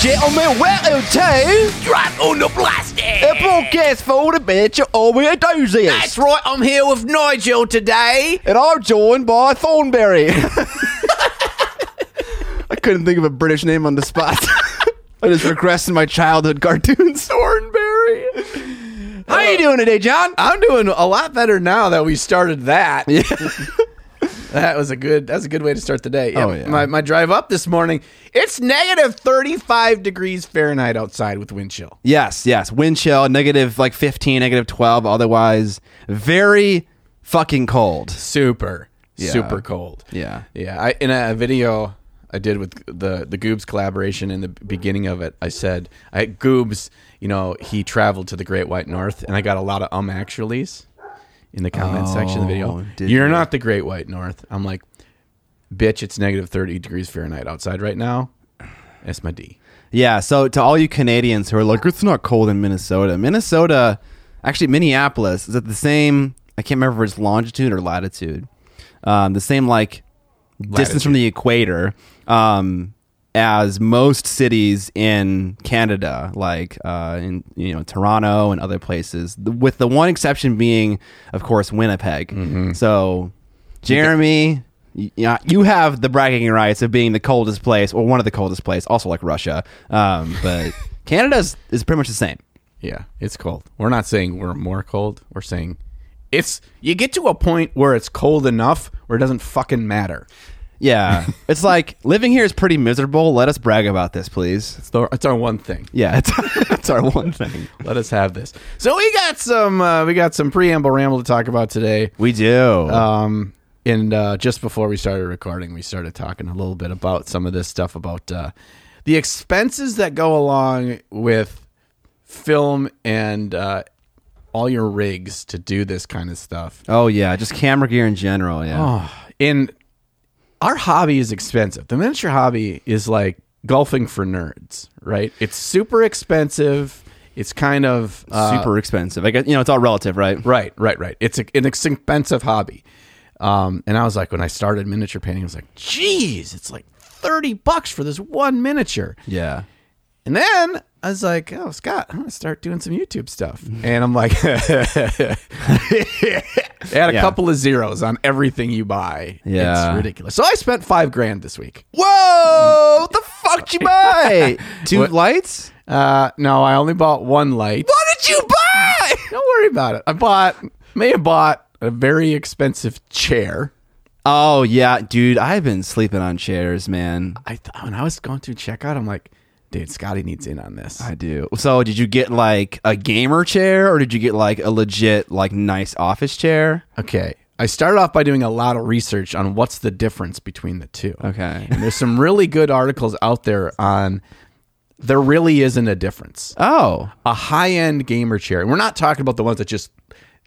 gentlemen, welcome to Drop on the plastic. a podcast for the bitch of the enthusiasts. That's right. I'm here with Nigel today. And I'm joined by Thornberry. I couldn't think of a British name on the spot. I just regressed in my childhood cartoons. Thornberry. How you doing today, John? I'm doing a lot better now that we started that. that was a good. That's a good way to start the day. Oh, yeah. My, my drive up this morning. It's negative 35 degrees Fahrenheit outside with wind chill. Yes, yes. Wind chill, negative like 15, negative 12. Otherwise, very fucking cold. Super, Yeah. super cold. Yeah. Yeah, I, in a video I did with the the Goobs collaboration in the beginning of it, I said, I Goobs, you know, he traveled to the Great White North, and I got a lot of um actuallys in the comment section of the video. Oh, You're you? not the Great White North. I'm like, bitch, it's negative thirty degrees Fahrenheit outside right now. That's my D. Yeah, so to all you Canadians who are like, it's not cold in Minnesota. Minnesota, actually, Minneapolis is at the same, I can't remember if it's longitude or latitude, um, the same like distance from the equator um, as most cities in Canada, like uh, in you know Toronto and other places, The- with the one exception being, of course, Winnipeg. So, Jeremy. y- Yeah, you have the bragging rights of being the coldest place, or one of the coldest places, also like Russia. Um, but Canada is, is pretty much the same. Yeah, it's cold. We're not saying we're more cold. We're saying it's you get to a point where it's cold enough where it doesn't fucking matter. Yeah, it's like living here is pretty miserable. Let us brag about this, please. It's, the, it's our one thing. Yeah, it's, it's our one thing. Let us have this. So we got some uh, we got some preamble ramble to talk about today. We do. Um, and uh, just before we started recording, we started talking a little bit about some of this stuff about uh, the expenses that go along with film and uh, all your rigs to do this kind of stuff. oh yeah, just camera gear in general. Yeah. And our hobby is expensive. The miniature hobby is like golfing for nerds, right? It's super expensive. It's kind of uh, Super expensive. I guess you know it's all relative, right? Right, right, right. It's a, an expensive hobby. Um, and I was like, when I started miniature painting, I was like, geez, it's like 30 bucks for this one miniature. Yeah. And then I was like, oh, Scott, I'm going to start doing some YouTube stuff. And I'm like, add a Yeah. couple of zeros on everything you buy. Yeah. It's ridiculous. So I spent five grand this week. Whoa! What the fuck did you buy? Two What? lights? Uh, no, I only bought one light. What did you buy? Don't worry about it. I bought, may have bought a very expensive chair. Oh yeah, dude. I've been sleeping on chairs, man. I th- when I was going through checkout, I'm like, dude, Scotty needs in on this. I do. So, did you get like a gamer chair, or did you get like a legit, like nice office chair? okay, I started off by doing a lot of research on what's the difference between the two. Okay. And there's some really good articles out there on there really isn't a difference. Oh, A high end gamer chair, and we're not talking about the ones that just.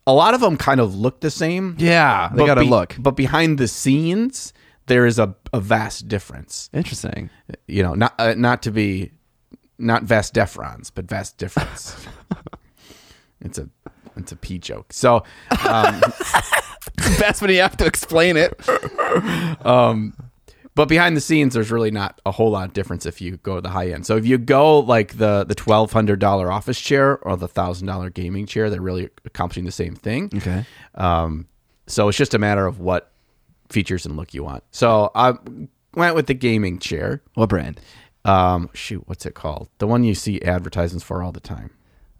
A lot of them kind of look the same. yeah. They gotta be- look But behind the scenes, there is a, a vast difference. interesting. you know, not uh, not to be not vast deferens, but vast difference. it's a it's a pee joke. So, um, That's when you have to explain it. but behind the scenes, there's really not a whole lot of difference if you go to the high end. So if you go like the the twelve hundred dollar office chair or the thousand dollar gaming chair, they're really accomplishing the same thing. Okay. Um, so it's just a matter of what features and look you want. So I went with the gaming chair. What brand? Um, shoot, what's it called? The one you see advertisements for all the time.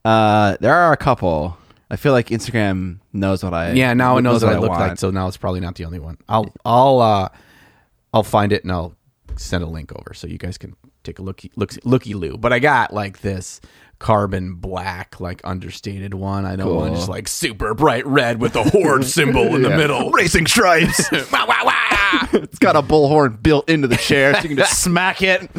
Uh, there are a couple. I feel like Instagram knows what I. Yeah, now it knows what I look want. like, so now it's probably not the only one. I'll I'll uh I'll find it and I'll send a link over so you guys can take a look looky loo. But I got like this carbon black, like understated one. I one Cool. just like super bright red with the horde symbol in the middle. Racing stripes. Wah, wah, wah. it's got a bullhorn built into the chair, so you can just smack it.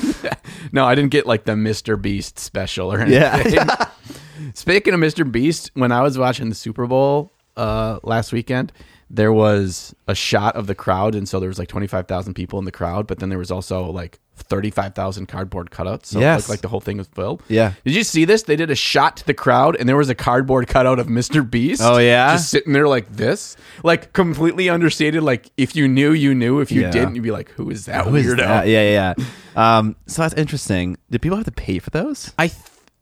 No, I didn't get like the Mr. Beast special or anything. Yeah. Speaking of Mr. Beast, when I was watching the Super Bowl, uh, last weekend, there was a shot of the crowd, and so there was like twenty five thousand people in the crowd, but then there was also like thirty five thousand cardboard cutouts. So it Yes. looked like the whole thing was filled. Yeah. Did you see this? They did a shot to the crowd, and there was a cardboard cutout of Mr. Beast. Oh, yeah? just sitting there like this, like completely understated. Like if you knew, you knew. If you Yeah. didn't, you'd be like, "Who is that Who is weirdo?" that? Yeah, yeah. yeah. Um, so that's interesting. Did people have to pay for those? I th-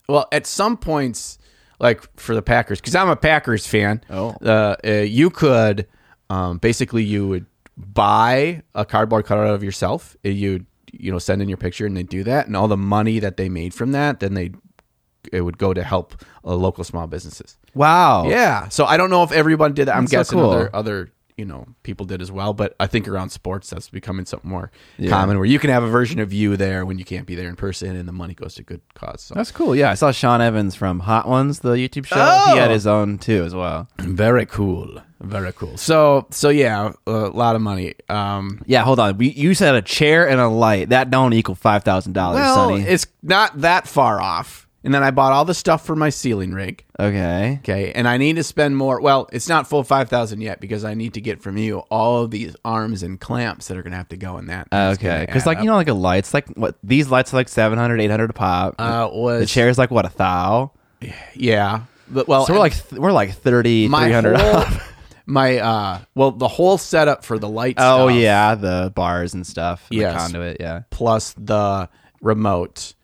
well, at some points, like for the Packers, because I'm a Packers fan. Oh. uh, uh, you could um, basically you would buy a cardboard cutout of yourself. You'd you know send in your picture, and they do that, and all the money that they made from that, then they it would go to help uh, local small businesses. Wow. Yeah. So I don't know if everyone did that. I'm That's so guessing cool. other other you know people did as well, but I think around sports that's becoming something more Yeah. common where you can have a version of you there when you can't be there in person, and the money goes to good cause. So. That's cool. Yeah, I saw Sean Evans from Hot Ones, the YouTube show. Oh! He had his own too, as well. Very cool. Very cool. So so yeah, a lot of money. Um Yeah, hold on. We, you said a chair and a light. That don't equal five thousand dollars, well, Sonny. it's not that far off. And then I bought all the stuff for my ceiling rig. okay. Okay, and I need to spend more. Well, it's not full five thousand yet because I need to get from you all of these arms and clamps that are going to have to go in that. Okay. Because like you know, like a light's like what these lights are like 700 800 a pop. uh, was the chair's like what a thou. yeah. But, well, So we're like th- we're like 30 my 300 whole, off. my uh, well, the whole setup for the light. Oh stuff yeah, the bars and stuff. The conduit. Yeah. plus the remote.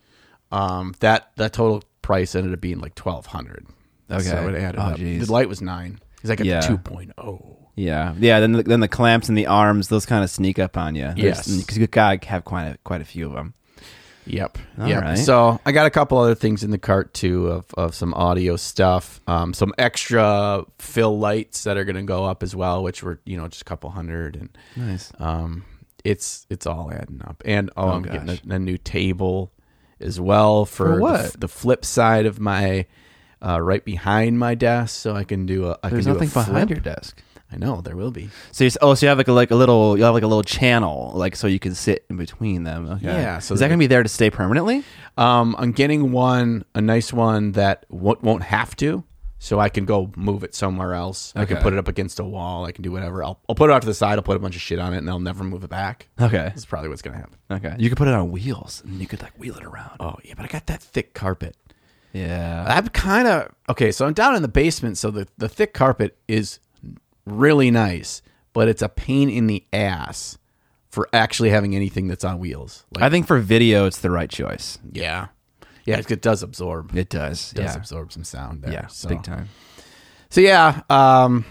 Um, that that total price ended up being like twelve hundred. Okay. so it added Oh, up. geez. The light was nine because I got Yeah. two oh. Yeah, yeah. Then the, then the clamps and the arms, those kind of sneak up on you. Yes. because you gotta have quite a, quite a few of them. Yep. All yep. right. So I got a couple other things in the cart too of, of some audio stuff, um, some extra fill lights that are going to go up as well, which were you know just a couple hundred, and Nice. um, it's it's all adding up. And oh, Oh, I'm gosh. getting a, a new table as well for, For the what? f- The, flip side of my uh, right behind my desk, so I can do a. I There's can do nothing a flip. behind your desk. I know there will be. So you oh, so you have like a like a little you have like a little channel like so you can sit in between them. Okay. Yeah, so is that that- gonna be there to stay permanently? Um, I'm getting one, a nice one that won't, won't have to, so I can go move it somewhere else. I can Okay. put it up against a wall. I can do whatever. I'll, I'll put it off to the side. I'll put a bunch of shit on it, and I'll never move it back. Okay. That's probably what's gonna happen. Okay. You could put it on wheels and you could like wheel it around. Oh yeah, but I got that thick carpet. Yeah. I'm kind of okay. So I'm down in the basement, so the the thick carpet is really nice, but it's a pain in the ass for actually having anything that's on wheels. Like, I think for video it's the right choice. yeah, yeah, it, it does absorb. It does. does yeah. absorb some sound there. Yeah. so. Big time. So yeah, um,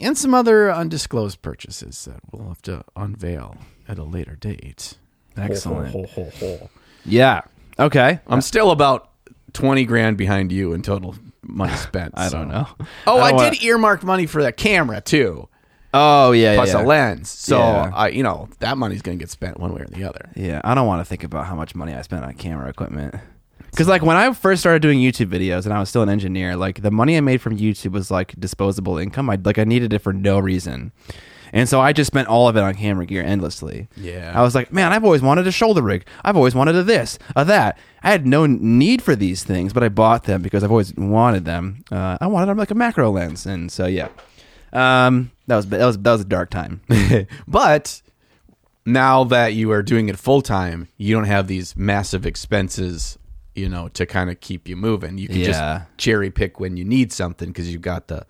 and some other undisclosed purchases that we'll have to unveil at a later date. Excellent. Ho, ho, ho. Yeah. Okay. I'm still about twenty grand behind you in total money spent. I so. don't know. Oh, I I, don't wanna- did earmark money for that camera too, Oh yeah. plus yeah. a lens. So Yeah. I, you know, that money's gonna get spent one way or the other. Yeah, I don't want to think about how much money I spent on camera equipment. Because like when I first started doing YouTube videos and I was still an engineer, like the money I made from YouTube was like disposable income. I like I needed it for no reason, and so I just spent all of it on camera gear endlessly. Yeah. I was like, man, I've always wanted a shoulder rig. I've always wanted a this, a that. I had no need for these things, but I bought them because I've always wanted them. Uh, I wanted them like a macro lens, and so yeah, um, that was that was that was a dark time. But now that you are doing it full time, you don't have these massive expenses, you know, to kind of keep you moving. You can Yeah. just cherry pick when you need something because you've got the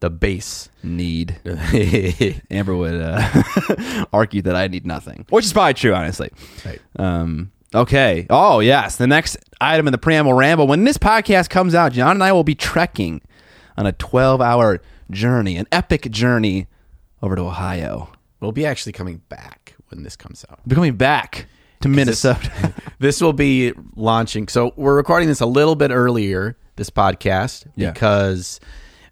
the base. need. Amber would uh, argue that I need nothing, which is probably true, honestly. Right. Um, okay. Oh, yes. The next item in the preamble ramble. When this podcast comes out, John and I will be trekking on a 12 hour journey, an epic journey over to Ohio. We'll be actually coming back when this comes out. We're coming back to Minnesota. this will be launching. So we're recording this a little bit earlier, this podcast, Yeah. because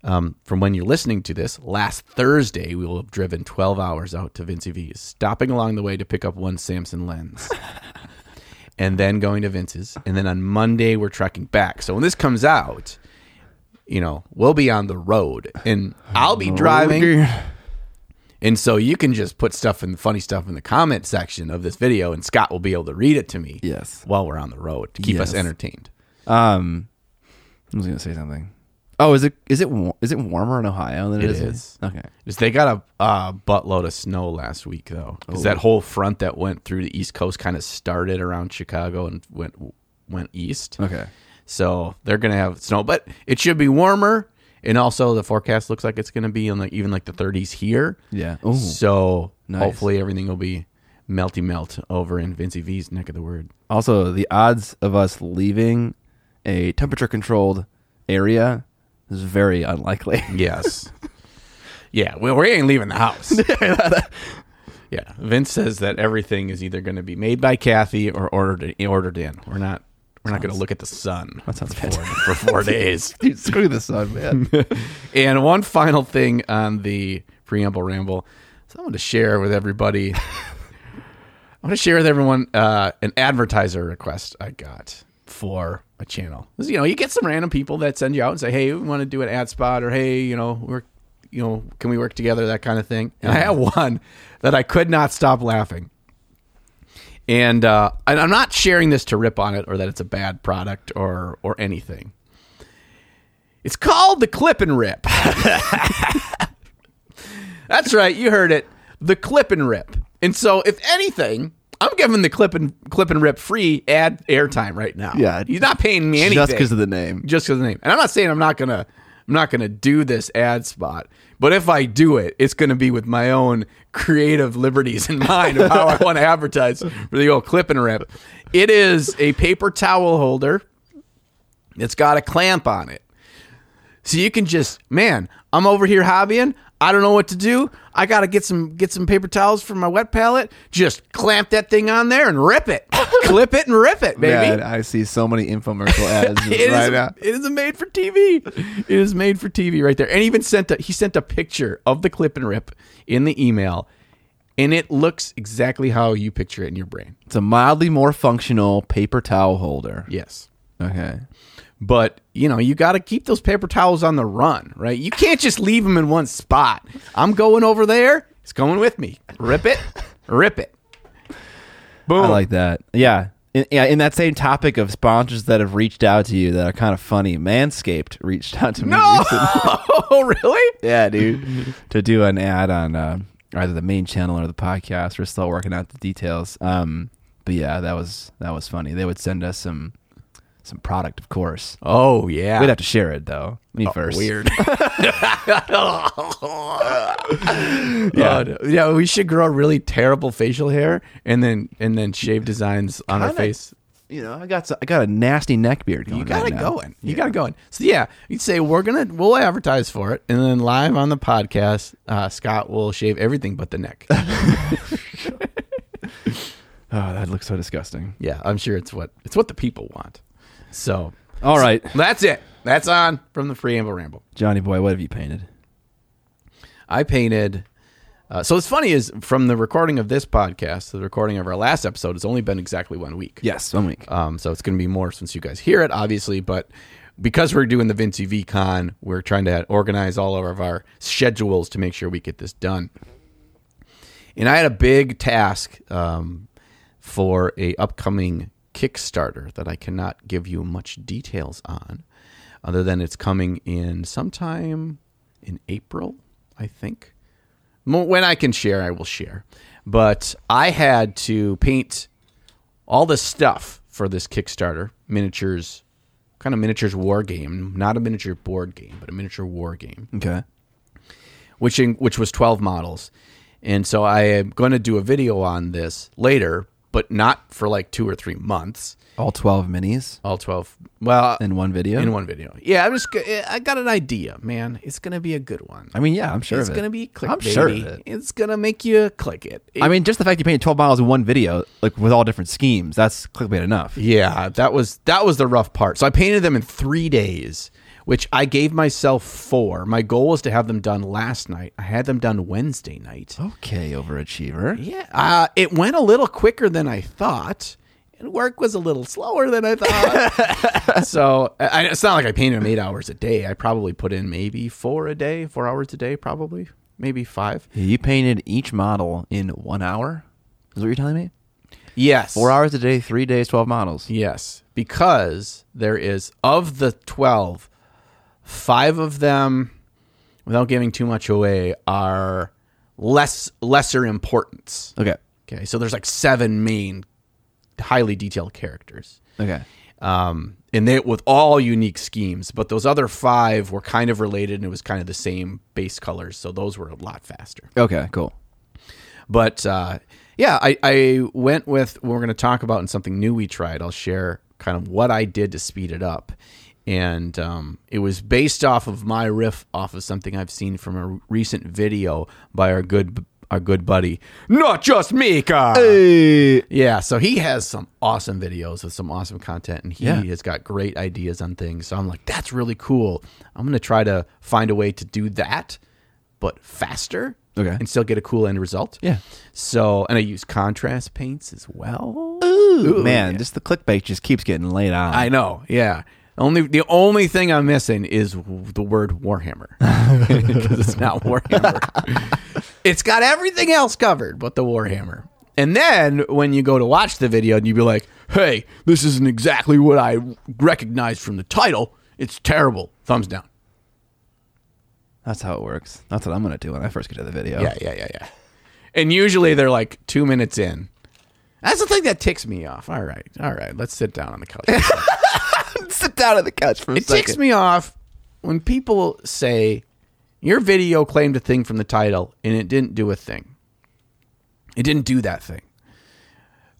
um, from when you're listening to this, last Thursday we will have driven 12 hours out to Vincy V's, stopping along the way to pick up one Samson lens. And then going to Vince's, and then on Monday we're trekking back. So when this comes out, you know we'll be on the road, and I'll be driving. And so you can just put stuff in the funny stuff in the comment section of this video, and Scott will be able to read it to me. Yes. While we're on the road to keep us entertained. Um, I was going to say something. Oh, is it is it is it warmer in Ohio than it It is? is. Okay. They got a uh, buttload of snow last week though, because that whole front that went through the East Coast kind of started around Chicago and went went east. Okay. So they're gonna have snow, but it should be warmer. And also, the forecast looks like it's gonna be in like even like the 30s here. Yeah. Ooh. So Nice. hopefully everything will be melty melt over in Vincy V's neck of the word. Also, the odds of us leaving a temperature controlled area is very unlikely. Yes. yeah, well, we ain't leaving the house. yeah, Vince says that everything is either going to be made by Kathy or ordered ordered in. We're not we're not going to look at the sun That sounds for, for four days. Dude, screw the sun, man. And one final thing on the preamble ramble, so I want to share with everybody. I want to share with everyone uh, an advertiser request I got for a channel. You know, you get some random people that send you out and say, "Hey, we want to do an ad spot," or "Hey, you know, we're, you know, can we work together?" That kind of thing. And I had one that I could not stop laughing. And uh, and I'm not sharing this to rip on it or that it's a bad product or or anything. It's called the Clip and Rip. That's right, you heard it. The Clip and Rip. And so, if anything, I'm giving the Clip and Clip and Rip free ad airtime right now. Yeah. he's not paying me anything Just because of the name. just because of the name. And I'm not saying I'm not gonna I'm not gonna do this ad spot, but if I do it, it's gonna be with my own creative liberties in mind of how I want to advertise for the old clip and rip. It is a paper towel holder. It's got a clamp on it. So you can just, man, I'm over here hobbying. I don't know what to do. I got to get some get some paper towels for my wet palette. Just clamp that thing on there and rip it. Clip it and rip it, baby. Man, I see so many infomercial ads It right is, now. it is made for TV. It is made for TV right there. And even sent a he sent a picture of the clip and rip in the email, and it looks exactly how you picture it in your brain. It's a mildly more functional paper towel holder. Yes. Okay. But you know, you got to keep those paper towels on the run, right? You can't just leave them in one spot. I'm going over there. It's going with me. Rip it, rip it. Boom. I like that. Yeah. In, yeah, in that same topic of sponsors that have reached out to you that are kind of funny, Manscaped reached out to me no, oh really? Yeah, dude. to do an ad on uh, either the main channel or the podcast. We're still working out the details. Um, but yeah, that was that was funny. They would send us some some product, of course. Oh yeah. We'd have to share it though. Me first. Weird. yeah, yeah. We should grow really terrible facial hair and then and then shave designs on our Kinda- face. You know, I got s- I got a nasty neck beard going. You got right it now. going. You got it going. So yeah, you'd say we're gonna we'll advertise for it, and then live on the podcast, uh, Scott will shave everything but the neck. Oh, that looks so disgusting. yeah, I'm sure it's what it's what the people want. So All right, that's it. That's on from the preamble ramble. Johnny boy, what have you painted? I painted. Uh, so what's funny is from the recording of this podcast to the recording of our last episode, it's only been exactly one week. Yes, one week. Um, so it's going to be more since you guys hear it, obviously. But because we're doing the Vinci V Con, we're trying to organize all of our schedules to make sure we get this done. And I had a big task um, for a upcoming Kickstarter that I cannot give you much details on, other than it's coming in sometime in April, I think. When I can share, I will share. But I had to paint all the stuff for this Kickstarter miniatures, kind of miniatures war game, not a miniature board game, but a miniature war game, Okay. which in, which was twelve models, and so I am going to do a video on this later, but not for like two or three months. All twelve minis All twelve, well, in one video. in one video. Yeah, I'm just. I got an idea, man. It's gonna be a good one. I mean, yeah, I'm sure it's of gonna be clickbaity. I'm sure of it. It's gonna make you click it. I mean, just the fact you painted 12 miles in one video, like with all different schemes, that's clickbait enough. Yeah, that was that was the rough part. So I painted them in three days, which I gave myself four. My goal was to have them done last night. I had them done Wednesday night. Okay, overachiever. Yeah, uh, it went a little quicker than I thought. And work was a little slower than I thought. so I, it's not like I painted them eight hours a day. I probably put in maybe four a day, four hours a day, probably maybe five. You painted each model in one hour? Is what you're telling me? Yes, Four hours a day, three days, 12 models. Yes, because there is of the 12, five of them, without giving too much away, are less lesser importance. Okay. Okay, so there's like seven main, highly detailed characters, Okay. um, and they with all unique schemes. But those other five were kind of related, and it was kind of the same base colors, so those were a lot faster. Okay. Cool. But uh, yeah, I, I went with what we're going to talk about and something new we tried. I'll share kind of what I did to speed it up. And um, it was based off of my riff off of something I've seen from a recent video by our good our good buddy, not just Mika. Yeah, so he has some awesome videos with some awesome content, and he Yeah. has got great ideas on things. So I'm like, that's really cool. I'm gonna try to find a way to do that, but faster, Okay. and still get a cool end result. Yeah. So, and I use contrast paints as well. Ooh, man, just the clickbait just keeps getting laid on. I know, yeah. Only the only thing I'm missing is the word Warhammer because it's not Warhammer. it's got everything else covered but the Warhammer. And then when you go to watch the video and you be like, "Hey, this isn't exactly what I recognized from the title. It's terrible." Thumbs down. That's how it works. That's what I'm gonna do when I first get to the video. Yeah, yeah, yeah, yeah. And usually they're like two minutes in. That's the thing that ticks me off. All right, all right. Let's sit down on the couch. Sit down on the couch for a it ticks me off when people say your video claimed a thing from the title and it didn't do a thing. It didn't do that thing.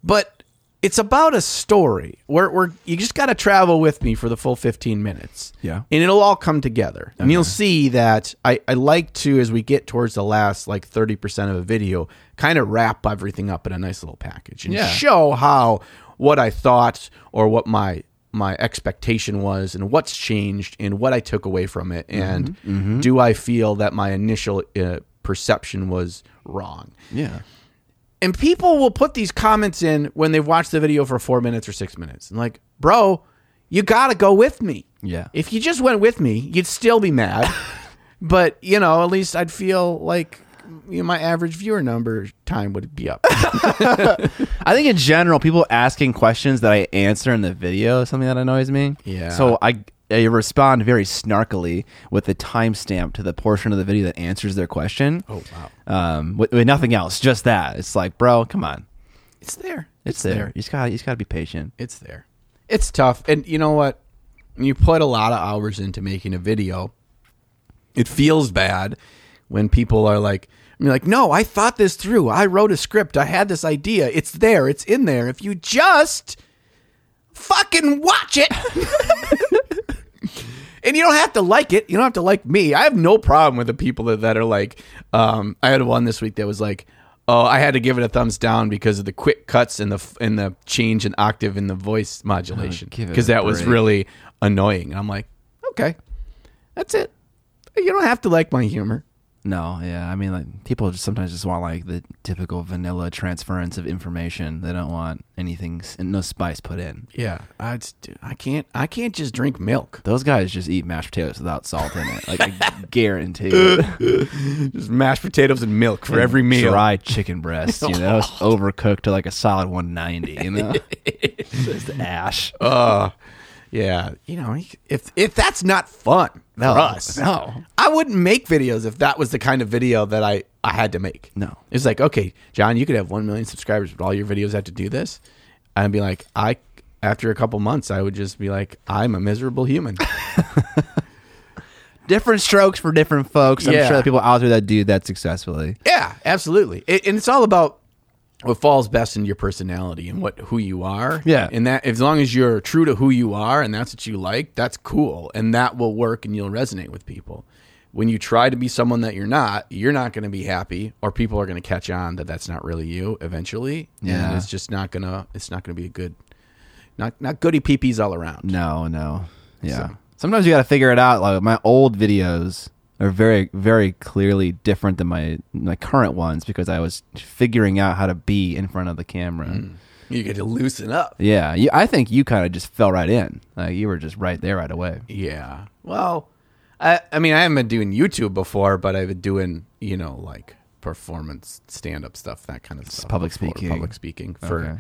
But it's about a story where, where you just got to travel with me for the full 15 minutes. Yeah. And it'll all come together. And you'll see that I, I like to, as we get towards the last like 30% of a video, kind of wrap everything up in a nice little package and Yeah. show how what I thought or what my my expectation was and what's changed and what I took away from it and do I feel that my initial uh, perception was wrong Yeah. and people will put these comments in when they've watched the video for four minutes or six minutes. And like, bro, you gotta go with me. Yeah. If you just went with me, you'd still be mad. but you know, at least I'd feel like you know, my average viewer number time would be up. I think in general, people asking questions that I answer in the video is something that annoys me. Yeah. So I, I respond very snarkily with the timestamp to the portion of the video that answers their question. oh wow, Um, with, with nothing else, just that. It's like, bro, come on, it's there. it's, there. You just got, you just got to be patient. It's there. It's tough. And you know what? You put a lot of hours into making a video, it feels bad when people are like, I mean, like, no, I thought this through. I wrote a script. I had this idea. It's there. It's in there. If you just fucking watch it. and you don't have to like it. You don't have to like me. I have no problem with the people that, that are like, um, I had one this week that was like, oh, I had to give it a thumbs down because of the quick cuts and the and the change in octave in the voice modulation Oh, because that was really annoying. And I'm like, okay, that's it. You don't have to like my humor. No, yeah. I mean, like people just sometimes just want like the typical vanilla transference of information. They don't want anything, no spice put in. Yeah, I just, I can't I can't just drink milk. Those guys just eat mashed potatoes without salt in it. Like I guarantee it. Just mashed potatoes and milk for every meal. Dry chicken breast, you know, overcooked to like a solid 190. You know, just ash. Uh, yeah, you know, if if that's not fun No, for us, no. I wouldn't make videos if that was the kind of video that I I had to make. No. it's like okay, John, you could have one million subscribers, but all your videos have to do this. I'd be like, I after a couple months, I would just be like, I'm a miserable human. Different strokes for different folks. I'm Yeah. sure there are people out there that do that successfully. Yeah, absolutely. It, and it's all about what falls best in your personality and what who you are. Yeah. and that as long as you're true to who you are and that's what you like, that's cool, and that will work and you'll resonate with people. When you try to be someone that you're not, you're not going to be happy, or people are going to catch on that that's not really you eventually. Yeah. and it's just not gonna. It's not gonna be a good, not not goody peepees all around. No, no. Yeah. So- Sometimes you got to figure it out. Like my old videos are very, very clearly different than my my current ones because I was figuring out how to be in front of the camera. Hmm. You get to loosen up. Yeah, you, I think you kind of just fell right in. Like you were just right there right away. Yeah. Well, I I mean I haven't been doing YouTube before, but I've been doing you know like performance stand up stuff, that kind of stuff. public before, speaking. Public speaking for Okay.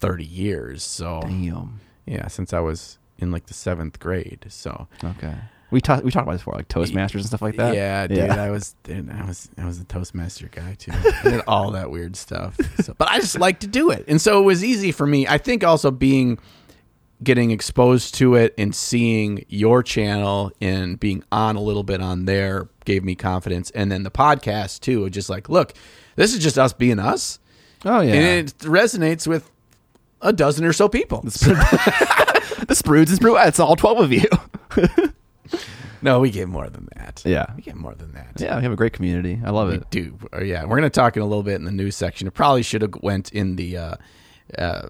thirty years. So Damn. yeah, since I was in like the seventh grade. So Okay. We talked we talked about this before, like Toastmasters and stuff like that. Yeah, dude, I was, dude, I was, I was a Toastmaster guy too. I did all that weird stuff, so, but I just like to do it, and so it was easy for me. I think also being, getting exposed to it and seeing your channel and being on a little bit on there gave me confidence, and then the podcast too. Just like, look, this is just us being us, Oh yeah. and it resonates with a dozen or so people. the Sprudes and Sprude. It's all twelve of you. No, we get more than that. Yeah. we get more than that. yeah, we have a great community. I love We it. do. Uh, yeah, we're going to talk in a little bit in the news section. It probably should have went in the uh, uh,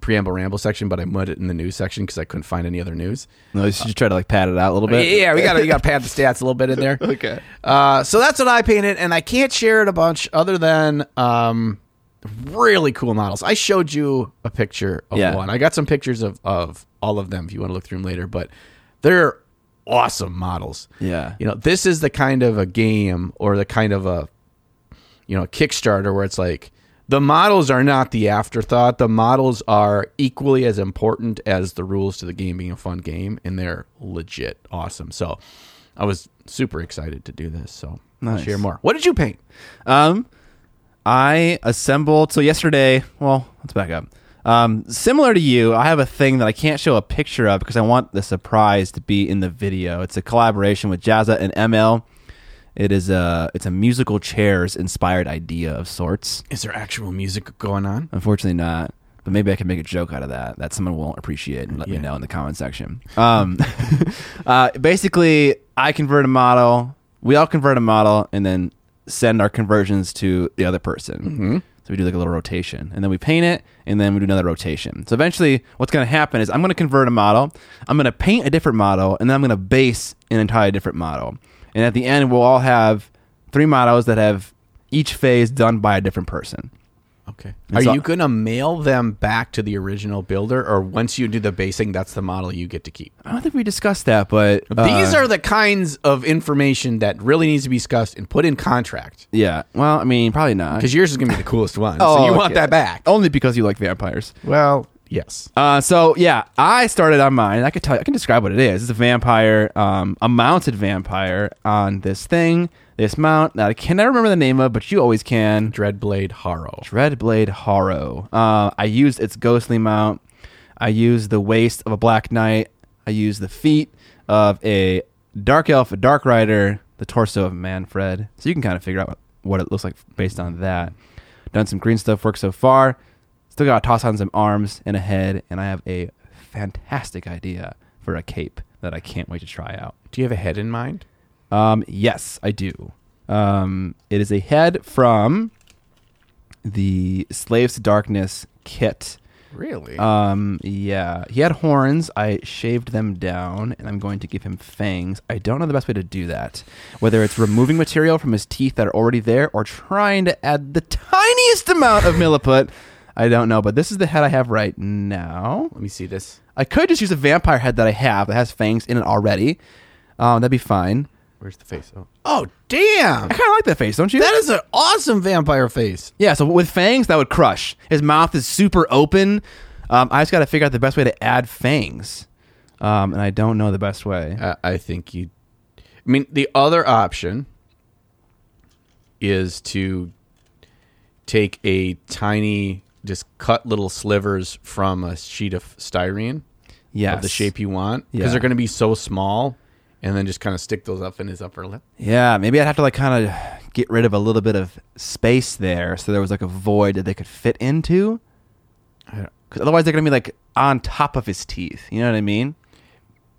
preamble ramble section, but I put it in the news section because I couldn't find any other news. No, you should try to like pad it out a little bit. Yeah, we got to you got to pad the stats a little bit in there. Okay. Uh, so that's what I painted, and I can't share it a bunch other than um, really cool models. I showed you a picture of Yeah. one. I got some pictures of of all of them if you want to look through them later, but they're awesome models. Yeah. You know, this is the kind of a game or the kind of a you know, Kickstarter where it's like the models are not the afterthought. The models are equally as important as the rules to the game being a fun game, and they're legit awesome. So I was super excited to do this. So Nice. share more. What did you paint? Um, I assembled. So yesterday, well, let's back up. Um, similar to you, I have a thing that I can't show a picture of because I want the surprise to be in the video. It's a collaboration with Jazza and ML. It is a it's a musical chairs inspired idea of sorts. Is there actual music going on? Unfortunately, not. But maybe I can make a joke out of that that someone won't appreciate and let me know in the comment section. Um, uh, basically, I convert a model. We all convert a model and then send our conversions to the other person. Mm-hmm. So we do like a little rotation, and then we paint it, and then we do another rotation. So eventually, what's going to happen is I'm going to convert a model. I'm going to paint a different model, and then I'm going to base an entirely different model. And at the end, we'll all have three models that have each phase done by a different person. Okay. And Are so- you going to mail them back to the original builder, or once you do the basing, that's the model you get to keep? I don't think we discussed that, but These uh, are the kinds of information that really needs to be discussed and put in contract yeah. Well, I mean, probably not. because yours is going to be the coolest one. so Oh, you want okay. that back. only because you like vampires. Well, yes. Uh, so yeah, I started on mine. I could tell. You, I can describe what it is. It's a vampire, um, a mounted vampire on this thing, this mount that I can never remember the name of, but you always can. Dreadblade Harrow. Dreadblade Harrow. Uh, I used its ghostly mount. I used the waist of a Black Knight. I used the feet of a Dark Elf, a Dark Rider, the torso of Mannfred. So you can kind of figure out what, what it looks like based on that. Done some green stuff work so far. Still got to toss on some arms and a head, and I have a fantastic idea for a cape that I can't wait to try out. Do you have a head in mind? Um, yes, I do. Um, it is a head from the Slaves to Darkness kit. Really? Um, yeah, he had horns. I shaved them down, and I'm going to give him fangs. I don't know the best way to do that. Whether it's removing material from his teeth that are already there, or trying to add the tiniest amount of milliput. I don't know, but this is the head I have right now. Let me see this. I could just use a vampire head that I have that has fangs in it already. Um, that'd be fine. Where's the face? Oh, oh damn! I kind of like that face, don't you? That is an awesome vampire face. Yeah, so with fangs, that would crush. His mouth is super open. Um, I just got to figure out the best way to add fangs, um, and I don't know the best way. Uh, I think you. I mean, the other option is to take a tiny, just cut little slivers from a sheet of styrene Yes. of the shape you want because Yeah. they're going to be so small, and then just kind of stick those up in his upper lip. Yeah, maybe I'd have to like kind of get rid of a little bit of space there, so there was like a void that they could fit into. Because otherwise, they're gonna be like on top of his teeth. You know what I mean?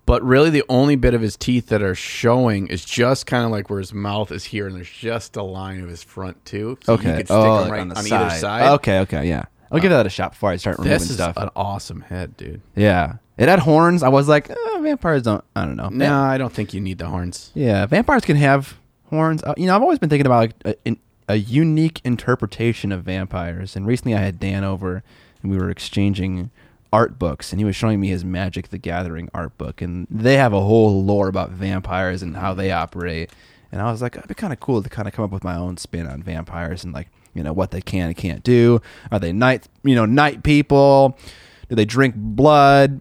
But really, the only bit of his teeth that are showing is just kind of like where his mouth is here, and there's just a line of his front too. So Okay. you could oh, stick oh, them like right on, on, the either side. Okay. Okay. Yeah. I'll give that a shot before I start removing This is stuff. an awesome head, dude. yeah. It had horns. I was like, eh, vampires don't. I don't know. No, I don't think you need the horns. Yeah, vampires can have horns. Uh, you know, I've always been thinking about like a, a unique interpretation of vampires. And recently, I had Dan over, and we were exchanging art books, and he was showing me his Magic: The Gathering art book, and they have a whole lore about vampires and how they operate. And I was like, it'd be kind of cool to kind of come up with my own spin on vampires and like you know what they can and can't do. Are they night you know night people? Do they drink blood?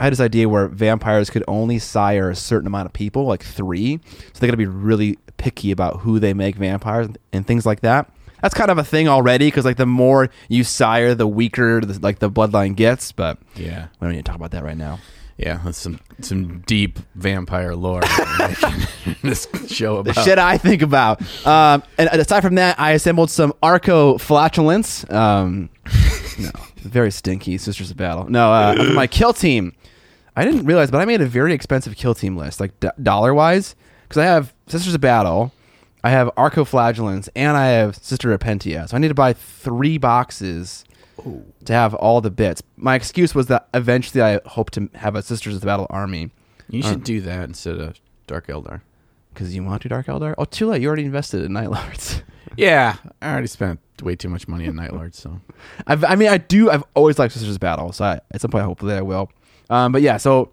I had this idea where vampires could only sire a certain amount of people, like three. So they got to be really picky about who they make vampires and things like that. That's kind of a thing already because like the more you sire, the weaker the, like the bloodline gets. But Yeah. we don't need to talk about that right now. Yeah, that's some some deep vampire lore in this show The about. shit I think about. Um, and aside from that, I assembled some Arco flatulence. Um, no, very stinky Sisters of Battle. No, uh, my kill team. I didn't realize, but I made a very expensive kill team list, like d- dollar wise, because I have Sisters of Battle, I have Arco flagellants, and I have Sister Repentia. So I need to buy three boxes to have all the bits. My excuse was that eventually I hope to have a Sisters of the Battle army. You should uh, do that instead of Dark Eldar. Because you want to Dark Eldar? Oh, too late. You already invested in Night Lords. Yeah, I already spent way too much money on Night Lords. so I've, I mean, I do. I've always liked Sisters of Battle, so I, at some point, hopefully, I will. Um, but yeah, so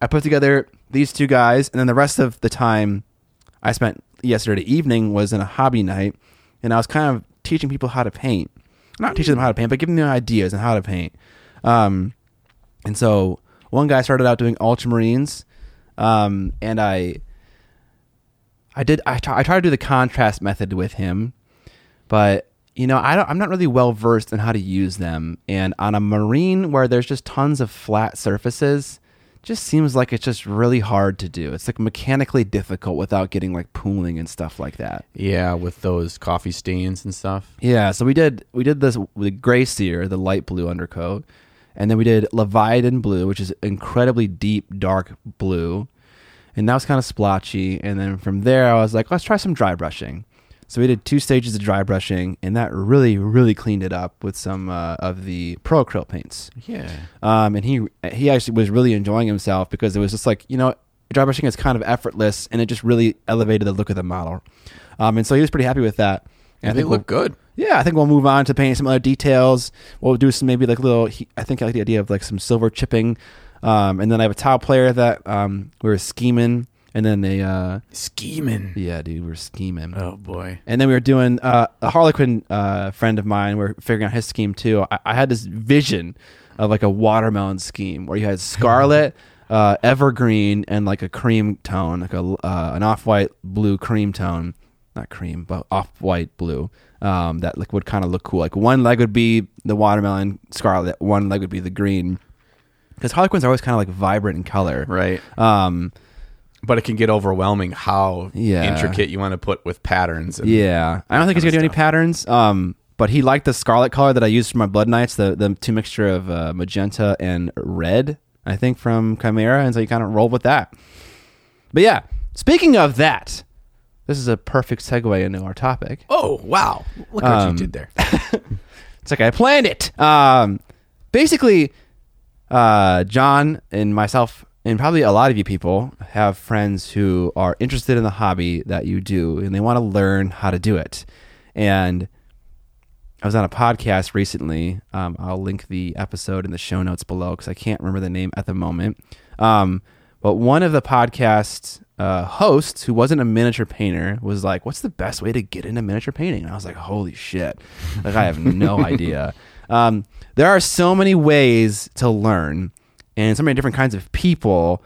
I put together these two guys, and then the rest of the time I spent yesterday evening was in a hobby night, and I was kind of teaching people how to paint. Not teaching them how to paint, but giving them ideas on how to paint. Um, and so one guy started out doing ultramarines, um, and I, I did. I, try, I tried to do the contrast method with him, but you know, I don't, I'm not really well versed in how to use them. And on a marine where there's just tons of flat surfaces, just seems like it's just really hard to do. It's like mechanically difficult without getting like pooling and stuff like that. yeah, with those coffee stains and stuff. Yeah, so we did we did this with Grey Seer, the light blue undercoat, and then we did Leviathan blue, which is incredibly deep dark blue, and that was kind of splotchy. And then from there, I was like, let's try some dry brushing. So we did two stages of dry brushing, and that really really cleaned it up with some uh, of the pro acrylic paints. Yeah, Um, and he he actually was really enjoying himself because it was just like you know dry brushing is kind of effortless, and it just really elevated the look of the model. Um, and so he was pretty happy with that. And and they we'll- look good. yeah, I think we'll move on to painting some other details. We'll do some maybe like little. he- I think I like the idea of like some silver chipping, um, and then I have a tile player that um, we were scheming, and then they, uh, Scheming. yeah, dude, we're scheming, Oh boy. and then we were doing uh, a Harlequin uh, friend of mine. We're figuring out his scheme too. I, I had this vision of like a watermelon scheme where you had scarlet. Uh, evergreen and like a cream tone, like a uh, an off white blue cream tone, not cream, but off white blue. Um, that like would kind of look cool. Like one leg would be the watermelon scarlet, one leg would be the green. Because Harlequins are always kind of like vibrant in color, Right. Um, But it can get overwhelming how Yeah. intricate you want to put with patterns. And, Yeah, I don't think he's gonna do any patterns. Um, but he liked the scarlet color that I used for my Blood Knights, the the two mixture of uh, magenta and red. I think from Kimera, and so he kind of rolled with that. But yeah, speaking of that, this is a perfect segue into our topic. Oh wow! Look what Um, you did there. It's like I planned it. Um, basically, uh, John and myself, and probably a lot of you people, have friends who are interested in the hobby that you do, and they want to learn how to do it. And I was on a podcast recently. Um, I'll link the episode in the show notes below because I can't remember the name at the moment. Um, but one of the podcast uh, hosts, who wasn't a miniature painter, was like, "What's the best way to get into miniature painting?" And I was like, "Holy shit! Like I have no idea." Um, there are so many ways to learn, and so many different kinds of people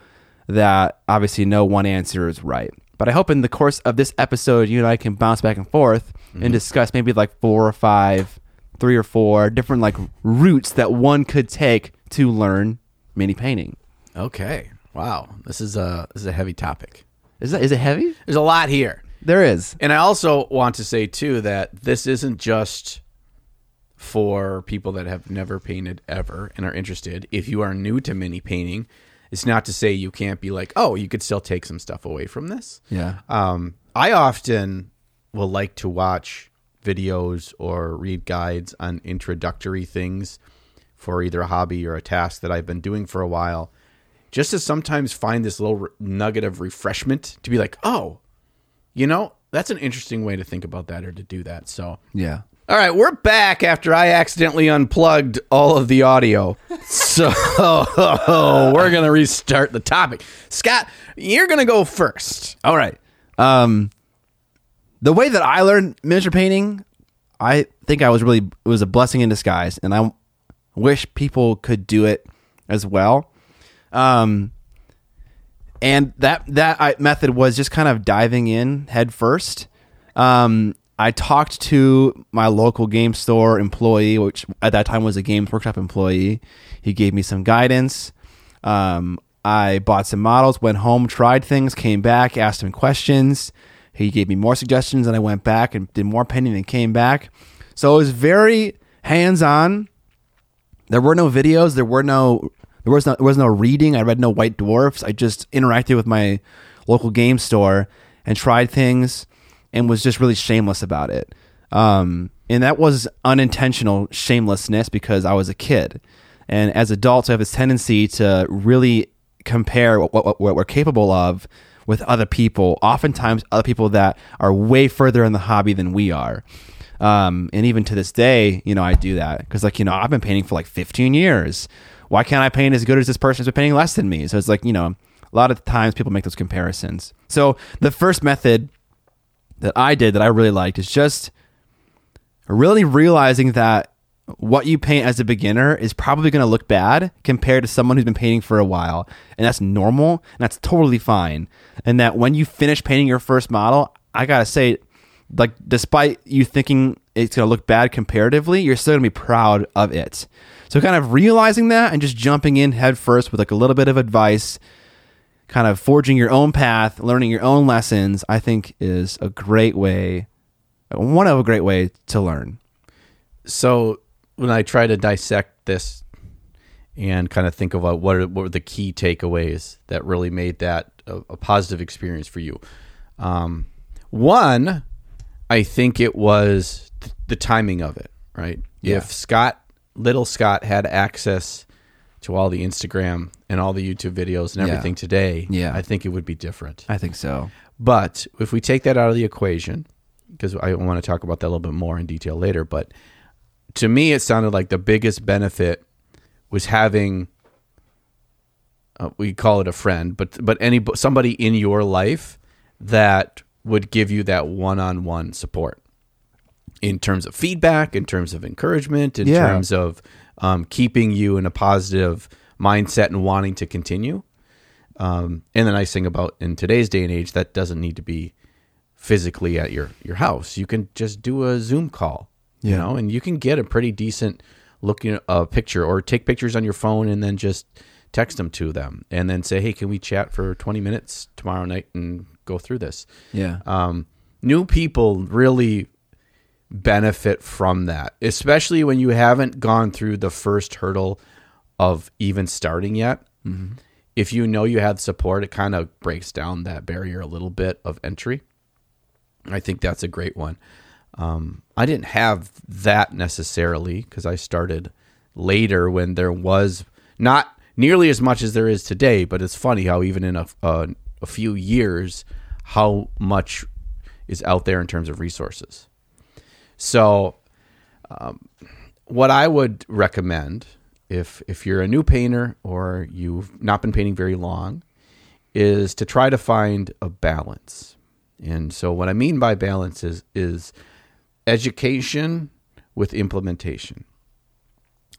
that obviously no one answer is right. But I hope in the course of this episode, you and I can bounce back and forth and mm-hmm. discuss maybe like four or five, three or four different like routes that one could take to learn mini painting. Okay. Wow. This is a this is a heavy topic. Is that is it heavy? There's a lot here. There is. And I also want to say too that this isn't just for people that have never painted ever and are interested. If you are new to mini painting, it's not to say you can't be like, oh, you could still take some stuff away from this. Yeah. Um, I often will like to watch videos or read guides on introductory things for either a hobby or a task that I've been doing for a while, just to sometimes find this little nugget of refreshment to be like, oh, you know, that's an interesting way to think about that or to do that. So, Yeah. All right, we're back after I accidentally unplugged all of the audio. So we're going to restart the topic. Scott, you're going to go first. All right. Um, the way that I learned miniature painting, I think I was really it was a blessing in disguise, and I wish people could do it as well. Um, and that that method was just kind of diving in head first. Um, I talked to my local game store employee, which at that time was a Games Workshop employee. He gave me some guidance. Um, I bought some models, went home, tried things, came back, asked him questions. He gave me more suggestions, and I went back and did more painting and came back. So it was very hands on. There were no videos. There were no there was no there was no reading. I read no White Dwarfs. I just interacted with my local game store and tried things and was just really shameless about it. Um, and that was unintentional shamelessness because I was a kid. And as adults, I have this tendency to really compare what, what, what we're capable of with other people, oftentimes other people that are way further in the hobby than we are. Um, and even to this day, you know, I do that because, like, you know, I've been painting for like 15 years. Why can't I paint as good as this person who's been painting less than me? So it's like, you know, a lot of times people make those comparisons. So the first method that I did that I really liked is just really realizing that what you paint as a beginner is probably going to look bad compared to someone who's been painting for a while. And that's normal and that's totally fine. And that when you finish painting your first model, I got to say, like, despite you thinking it's going to look bad comparatively, you're still going to be proud of it. So, kind of realizing that and just jumping in head first with like a little bit of advice, kind of forging your own path, learning your own lessons, I think is a great way, one of a great way to learn. So when I try to dissect this and kind of think about what are, what were the key takeaways that really made that a, a positive experience for you, um, one, I think it was th- the timing of it. Right, Yeah. if Scott little Scott had access to all the Instagram and all the YouTube videos and Yeah. everything today, Yeah. I think it would be different. I think so. But if we take that out of the equation, because I want to talk about that a little bit more in detail later, but to me, it sounded like the biggest benefit was having uh, we call it a friend, but but any somebody in your life that would give you that one-on-one support in terms of feedback, in terms of encouragement, in Yeah. terms of um, keeping you in a positive mindset and wanting to continue. Um, and the nice thing about in today's day and age, that doesn't need to be physically at your your house. You can just do a Zoom call, you know, and you can get a pretty decent looking uh, picture, or take pictures on your phone and then just text them to them, and then say, "Hey, can we chat for twenty minutes tomorrow night and go through this?" Yeah. um, new people really benefit from that, especially when you haven't gone through the first hurdle of even starting yet. If you know you have support, it kind of breaks down that barrier a little bit of entry. I think that's a great one. Um, I didn't have that necessarily because I started later when there was not nearly as much as there is today. But it's funny how even in a, a, a few years, how much is out there in terms of resources. So, um, what I would recommend if if you're a new painter or you've not been painting very long is to try to find a balance. And so what I mean by balance is is education with implementation.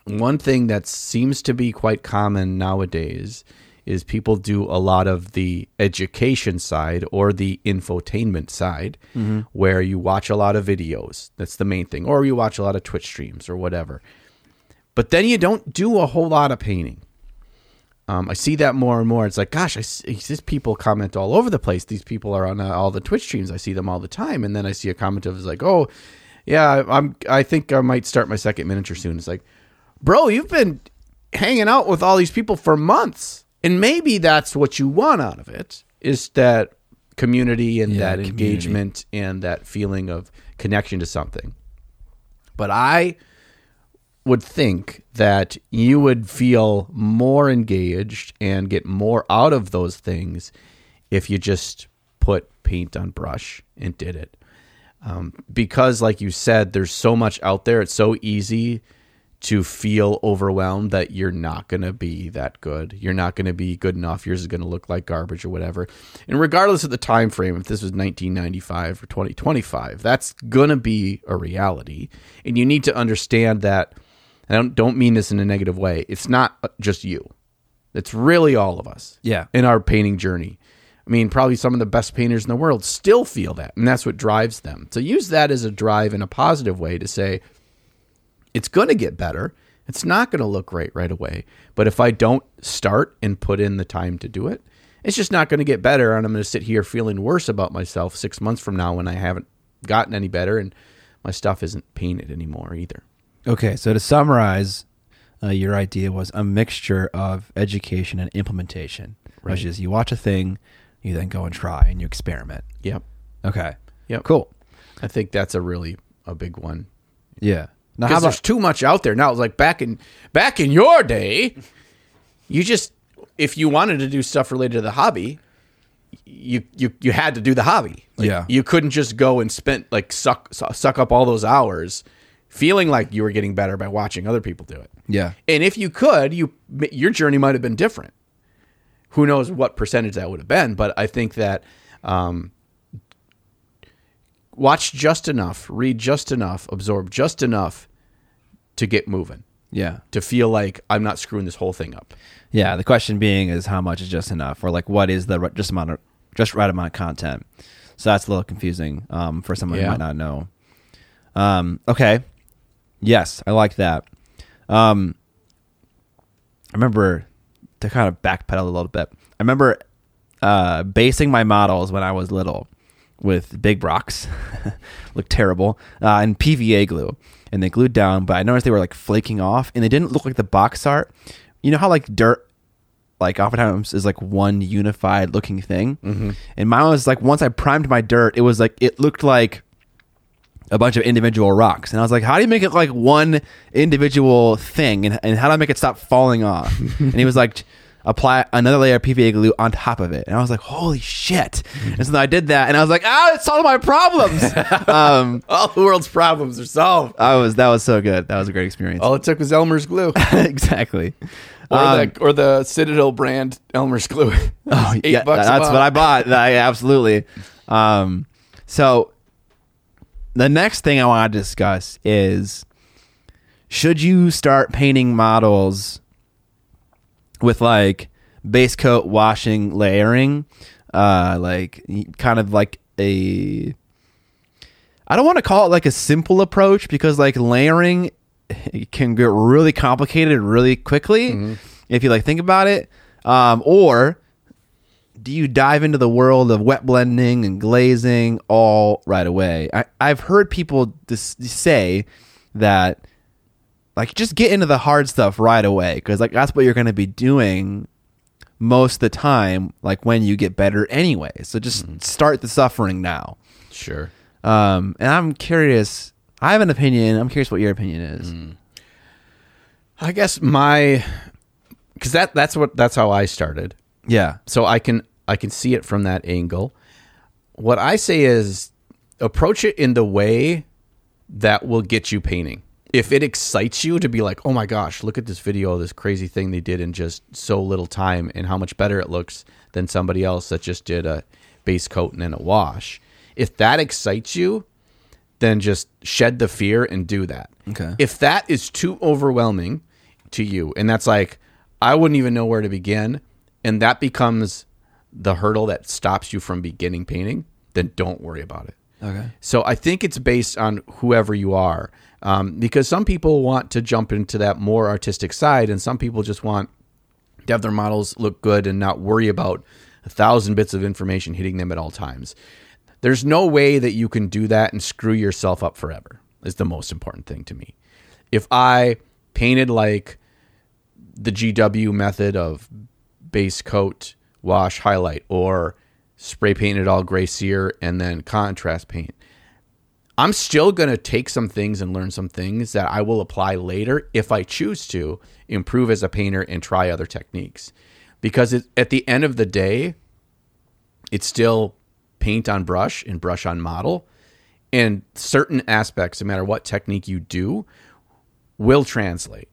One thing that seems to be quite common nowadays is people do a lot of the education side or the infotainment side where you watch a lot of videos. That's the main thing. Or you watch a lot of Twitch streams or whatever. But then you don't do a whole lot of painting. Um, I see that more and more. It's like, gosh, I see these people comment all over the place. These people are on uh, all the Twitch streams. I see them all the time, and then I see a comment of like, oh, yeah, I'm. I think I might start my second miniature soon. It's like, bro, you've been hanging out with all these people for months, and maybe that's what you want out of it is that community and Yeah, that community. engagement and that feeling of connection to something. But I would think that you would feel more engaged and get more out of those things if you just put paint on brush and did it. Um, because, like you said, there's so much out there. It's so easy to feel overwhelmed that you're not going to be that good. You're not going to be good enough. Yours is going to look like garbage or whatever. And regardless of the time frame, if this was 1995 or 2025, that's going to be a reality. And you need to understand that. I don't don't mean this in a negative way. It's not uh, just you. It's really all of us. Yeah. In our painting journey. I mean, probably some of the best painters in the world still feel that, and that's what drives them. So use that as a drive in a positive way to say, it's going to get better. It's not going to look great right away. But if I don't start and put in the time to do it, it's just not going to get better. And I'm going to sit here feeling worse about myself six months from now when I haven't gotten any better and my stuff isn't painted anymore either. Okay, so to summarize, uh, your idea was a mixture of education and implementation, which is you watch a thing, you then go and try and you experiment. Yep. Okay. Yep. Cool. I think that's a really a big one. Yeah. Now, how Because about there's too much out there now. It's like back in back in your day, you just if you wanted to do stuff related to the hobby, you you you had to do the hobby. Like, Yeah. you couldn't just go and spend like suck suck up all those hours, feeling like you were getting better by watching other people do it. yeah? And if you could, you your journey might have been different. Who knows what percentage that would have been? But I think that um, watch just enough, read just enough, absorb just enough to get moving, Yeah. to feel like I'm not screwing this whole thing up. Yeah. The question being is how much is just enough, or like what is the just amount of just right amount of content. So that's a little confusing um, for someone who Yeah. might not know. Um, okay. Yes, I like that. Um, I remember to kind of backpedal a little bit. I remember uh, basing my models when I was little with big rocks, looked terrible, uh, and PVA glue, and they glued down. But I noticed they were like flaking off, and they didn't look like the box art. You know how like dirt, like oftentimes is like one unified looking thing, mm-hmm. and mine was like once I primed my dirt, it was like it looked like a bunch of individual rocks. And I was like, how do you make it like one individual thing? And, and how do I make it stop falling off? and he was like, apply another layer of PVA glue on top of it. And I was like, holy shit. and so I did that and I was like, ah, it solved my problems. um, All the world's problems are solved. I was, that was so good. That was a great experience. All it took was Elmer's glue, exactly. or Um, the or the Citadel brand Elmer's glue. Oh, Eight yeah, that's what I bought. I, absolutely. Um, so the next thing I want to discuss is should you start painting models with like base coat washing layering uh like kind of like a I don't want to call it like a simple approach because like layering can get really complicated really quickly if you like think about it. Um, or do you dive into the world of wet blending and glazing all right away? I, I've heard people dis- say that like just get into the hard stuff right away because like that's what you're going to be doing most of the time like when you get better anyway so just start the suffering now Sure. um, and I'm curious. I have an opinion. I'm curious what your opinion is. I guess my because that that's what that's how I started. Yeah. so I can I can see it from that angle. What I say is approach it in the way that will get you painting. If it excites you to be like, "Oh my gosh, look at this video this crazy thing they did in just so little time and how much better it looks than somebody else that just did a base coat and then a wash." If that excites you, then just shed the fear and do that. Okay. If that is too overwhelming to you, and that's like, I wouldn't even know where to begin, and that becomes the hurdle that stops you from beginning painting, then don't worry about it. Okay. So I think it's based on whoever you are, um, because some people want to jump into that more artistic side, and some people just want to have their models look good and not worry about a thousand bits of information hitting them at all times. There's no way that you can do that and screw yourself up forever. Is the most important thing to me. If I painted like the GW method of base coat, wash, highlight, or spray painted all Grey Seer and then contrast paint, I'm still going to take some things and learn some things that I will apply later if I choose to improve as a painter and try other techniques. Because it, at the end of the day, it's still paint on brush and brush on model. And certain aspects, no matter what technique you do, will translate.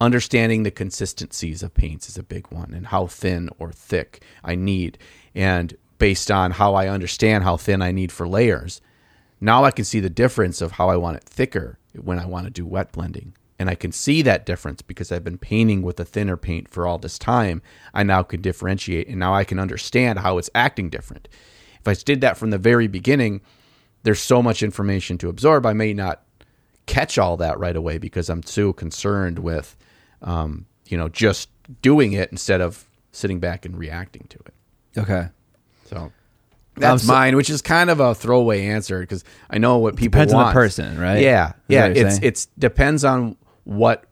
Understanding the consistencies of paints is a big one, and how thin or thick I need. And based on how I understand how thin I need for layers, now I can see the difference of how I want it thicker when I want to do wet blending and I can see that difference because I've been painting with a thinner paint for all this time, I now can differentiate and now I can understand how it's acting different. If I did that from the very beginning, there's so much information to absorb. I may not catch all that right away because I'm too concerned with, um, you know, just doing it instead of sitting back and reacting to it. Okay. So that's so- mine, which is kind of a throwaway answer because I know what people Depends on the want. person, right? Yeah, yeah. It's it's depends on what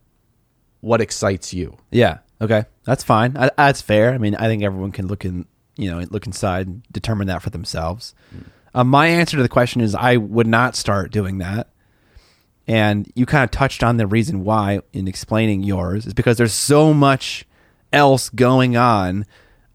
what excites you. Yeah. Okay. That's fine. I, that's fair. I mean, I think everyone can look in, you know, look inside and determine that for themselves. Um, my answer to the question is I would not start doing that. And you kind of touched on the reason why in explaining yours is because there's so much else going on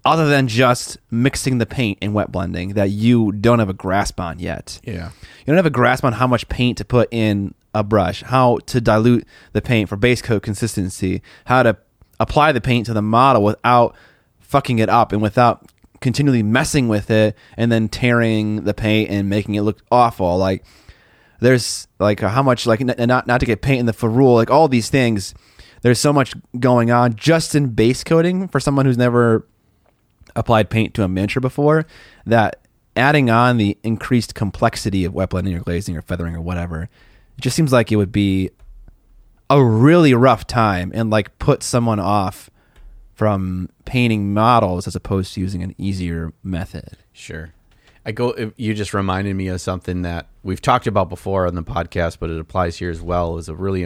other than just mixing the paint and wet blending that you don't have a grasp on yet. Yeah. You don't have a grasp on how much paint to put in a brush, how to dilute the paint for base coat consistency, how to apply the paint to the model without fucking it up and without continually messing with it and then tearing the paint and making it look awful. Like there's like uh, how much like n- not not to get paint in the ferrule, like all these things. There's so much going on just in base coating for someone who's never applied paint to a miniature before that adding on the increased complexity of wet blending or glazing or feathering or whatever it just seems like it would be a really rough time and like put someone off from painting models as opposed to using an easier method Sure. I go. You just reminded me of something that we've talked about before on the podcast, but it applies here as well. Is a really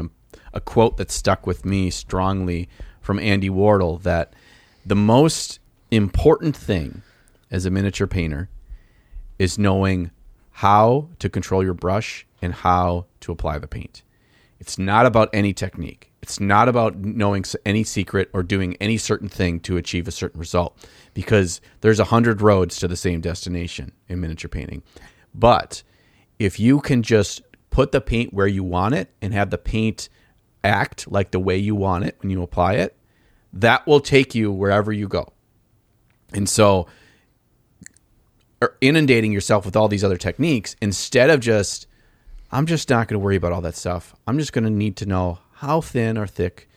a quote that stuck with me strongly from Andy Wardle that the most important thing as a miniature painter is knowing how to control your brush and how to apply the paint. It's not about any technique. It's not about knowing any secret or doing any certain thing to achieve a certain result because there's a hundred roads to the same destination in miniature painting. But if you can just put the paint where you want it and have the paint act like the way you want it when you apply it, that will take you wherever you go. And so er, inundating yourself with all these other techniques instead of just I'm just not going to worry about all that stuff. I'm just going to need to know how thin or thick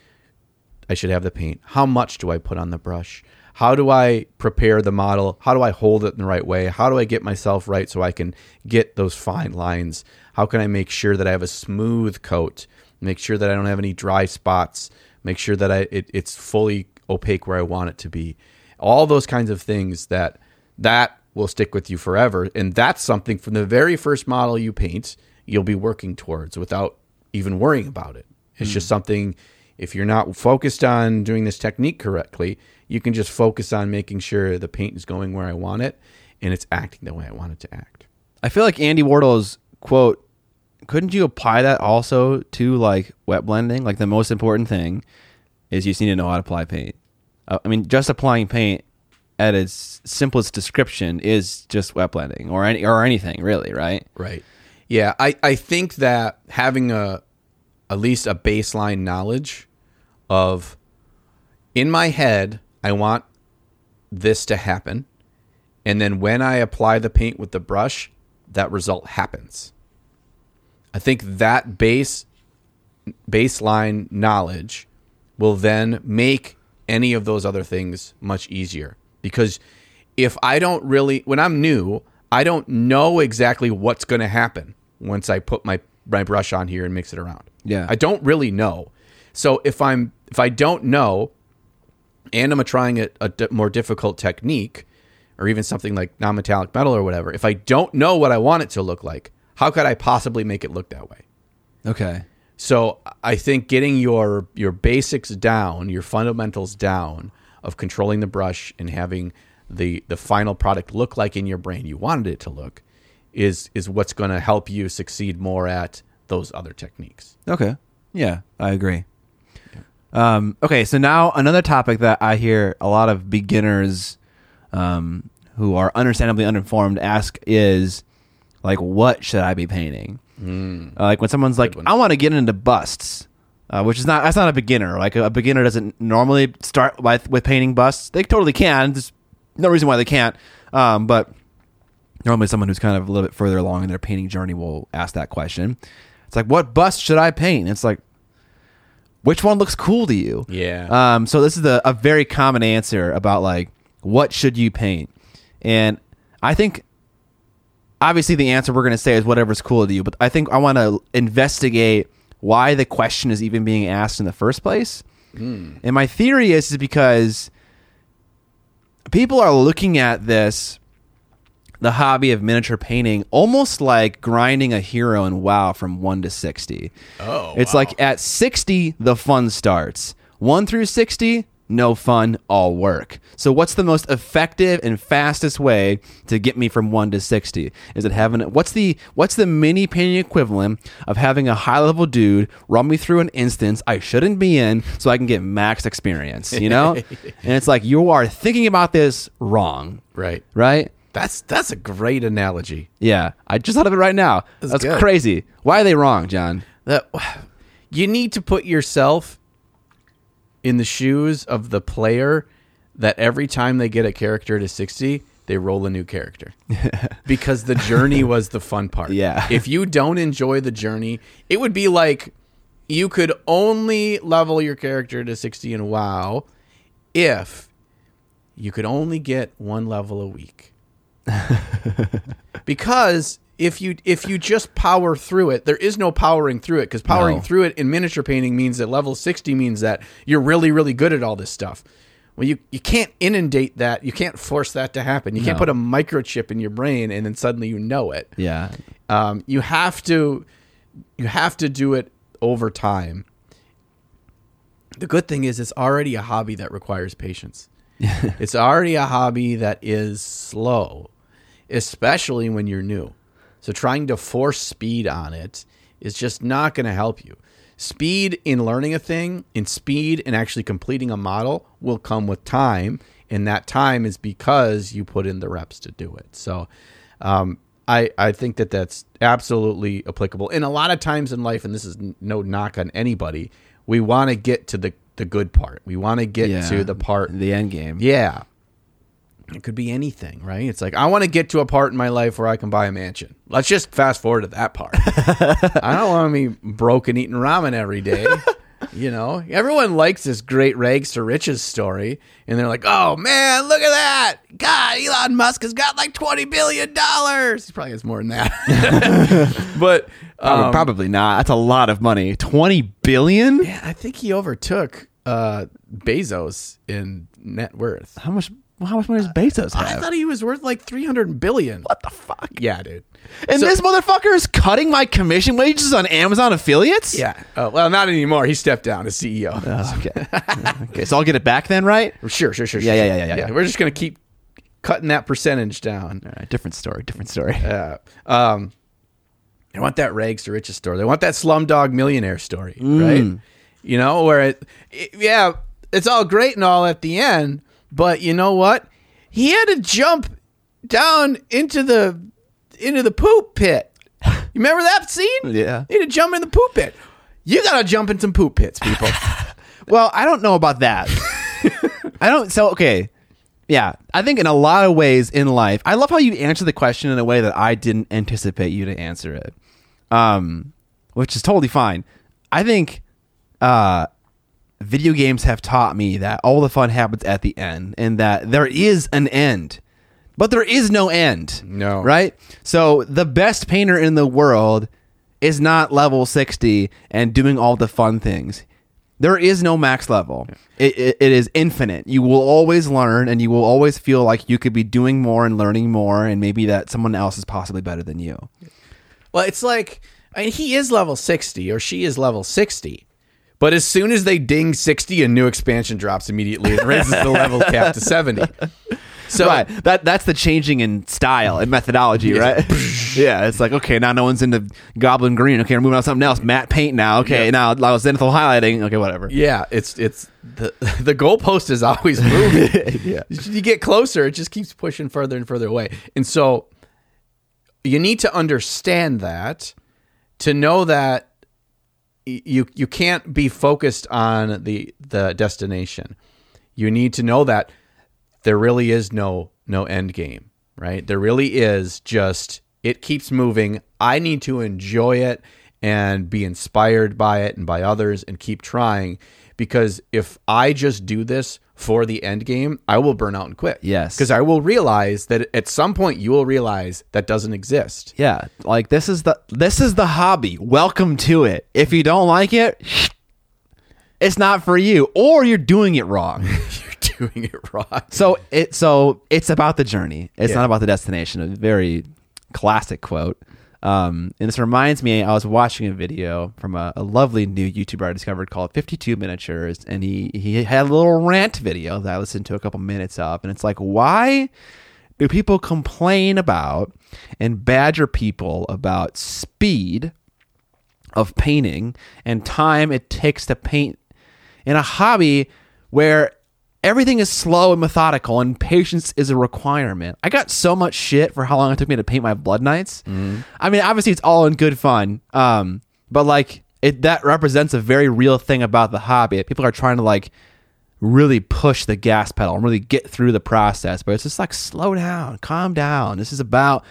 I should have the paint. How much do I put on the brush? How do I prepare the model? How do I hold it in the right way? How do I get myself right so I can get those fine lines? How can I make sure that I have a smooth coat? Make sure that I don't have any dry spots. Make sure that I it, it's fully opaque where I want it to be. All those kinds of things that that will stick with you forever. And that's something from the very first model you paint, you'll be working towards without even worrying about it. It's hmm. just something, if you're not focused on doing this technique correctly, you can just focus on making sure the paint is going where I want it and it's acting the way I want it to act. i feel like andy wardle's quote couldn't you apply that also to like wet blending like the most important thing is you just need to know how to apply paint uh, i mean just applying paint at its simplest description is just wet blending or any or anything really right Right. Yeah, I, I think that having a at least a baseline knowledge of in my head, I want this to happen. And then when I apply the paint with the brush, that result happens. I think that base baseline knowledge will then make any of those other things much easier because if I don't really when I'm new, I don't know exactly what's going to happen once I put my my brush on here and mix it around. Yeah. I don't really know. So if I'm if I don't know and I'm trying a, a di- more difficult technique or even something like non-metallic metal or whatever, if I don't know what I want it to look like, how could I possibly make it look that way? okay So I think getting your your basics down, your fundamentals down of controlling the brush and having the the final product look like in your brain you wanted it to look is is what's going to help you succeed more at those other techniques. Okay. Yeah, I agree. Um, okay, so now another topic that I hear a lot of beginners um, who are understandably uninformed ask is like, what should I be painting? Uh, like when someone's like, I want to get into busts, uh, which is not that's not a beginner. Like a, a beginner doesn't normally start by, with painting busts. They totally can. There's no reason why they can't. Um, but normally someone who's kind of a little bit further along in their painting journey will ask that question. It's like, what bust should I paint? It's like, which one looks cool to you? Yeah. Um, so this is a, a very common answer about like what should you paint, and I think obviously the answer we're going to say is whatever's cool to you. But I think I want to investigate why the question is even being asked in the first place. Hmm. And my theory is, is because people are looking at this the hobby of miniature painting almost like grinding a hero in WoW from 1 to 60. Oh, It's wow. like at 60 the fun starts. 1 through 60 no fun, all work. So what's the most effective and fastest way to get me from 1 to 60? Is it having what's the what's the mini painting equivalent of having a high-level dude run me through an instance I shouldn't be in so I can get max experience, you know? and it's like you are thinking about this wrong, right. right? That's that's a great analogy. Yeah, I just thought of it right now. That's That's, crazy. Why are they wrong, John? That you need to put yourself in the shoes of the player that every time they get a character to 60, they roll a new character. because the journey was the fun part. Yeah. If you don't enjoy the journey, it would be like you could only level your character to 60 in WoW if you could only get one level a week. because if you if you just power through it, there is no powering through it because powering No. through it in miniature painting means that level 60 means that you're really really good at all this stuff. Well, you you can't inundate that. You can't force that to happen. You can't put a microchip in your brain and then suddenly you know it. Yeah. Um, you have to you have to do it over time. The good thing is it's already a hobby that requires patience. it's already a hobby that is slow, especially when you're new. So trying to force speed on it is just not going to help you. Speed in learning a thing, in speed in actually completing a model will come with time, and that time is because you put in the reps to do it. So, um, I I think that that's absolutely applicable. And a lot of times in life, and this is no knock on anybody, we want to get to the the good part. We want to get Yeah. to the part the end game. yeah. It could be anything, right? It's like I want to get to a part in my life where I can buy a mansion. Let's just fast forward to that part. I don't want to be broke and eating ramen every day. You know, everyone likes this great rags to riches story, and they're like, "Oh man, look at that! God, Elon Musk has got like twenty billion dollars. He probably has more than that, but Probably, um, probably not. That's a lot of money. Twenty billion. yeah, I think he overtook uh, Bezos in net worth. How much? How much money does Bezos have? I thought he was worth like 300 billion. what the fuck? Yeah, dude. And So- this motherfucker is cutting my commission wages on Amazon affiliates. Yeah. Oh, well, not anymore. He stepped down as CEO. Oh, okay. okay. So I'll get it back then, right? Sure, sure, sure. Yeah, sure. yeah, yeah, yeah, yeah. We're just going to keep cutting that percentage down. Right. Different story. Different story. Uh, um, they want that rags to riches story. They want that slumdog millionaire story, right? You know, where it, it, yeah, it's all great and all at the end, but you know what? He had to jump down into the into the poop pit. You remember that scene? Yeah. He had to jump in the poop pit. You gotta jump in some poop pits, people. Well, I don't know about that. I don't. So okay, yeah. I think in a lot of ways in life, I love how you answer the question in a way that I didn't anticipate you to answer it, um, which is totally fine. I think uh, video games have taught me that all the fun happens at the end, and that there is an end, but there is no end. No. right? So the best painter in the world is not level 60 and doing all the fun things. There is no max level. It, it, it is infinite. You will always learn and you will always feel like you could be doing more and learning more and maybe that someone else is possibly better than you. Well, it's like I mean, he is level 60 or she is level 60. But as soon as they ding 60, a new expansion drops immediately and raises the level cap to 70. So right. That that's the changing in style and methodology, right? yeah. It's like okay, now no one's into Goblin Green. Okay, we're moving on to something else. Matte paint now. Okay, Yeah. now now zenithal highlighting. Okay, whatever. yeah, it's it's the the goalpost is always moving. yeah. You get closer, it just keeps pushing further and further away. And so you need to understand that to know that you you can't be focused on the the destination. You need to know that there really is no no end game, right? There really is just it keeps moving. I need to enjoy it and be inspired by it and by others and keep trying. Because if I just do this for the end game, I will burn out and quit. Yes. Because I will realize that at some point you will realize that doesn't exist. Yeah, like this is the this is the hobby. Welcome to it. If you don't like it, it's not for you, or you're doing it wrong. You're doing it wrong. so it so it's about the journey. It's Yeah. not about the destination. A very classic quote. Um, and this reminds me, I was watching a video from a, a lovely new YouTuber I discovered called 52 Miniatures, and he he had a little rant video that I listened to a couple minutes of, and it's like, why do people complain about and badger people about speed of painting and time it takes to paint in a hobby where everything is slow and methodical and patience is a requirement. I got so much shit for how long it took me to paint my Blood Knights. I mean, obviously it's all in good fun. Um, but like it that represents a very real thing about the hobby. People are trying to like really push the gas pedal and really get through the process, but it's just like slow down, calm down. This is about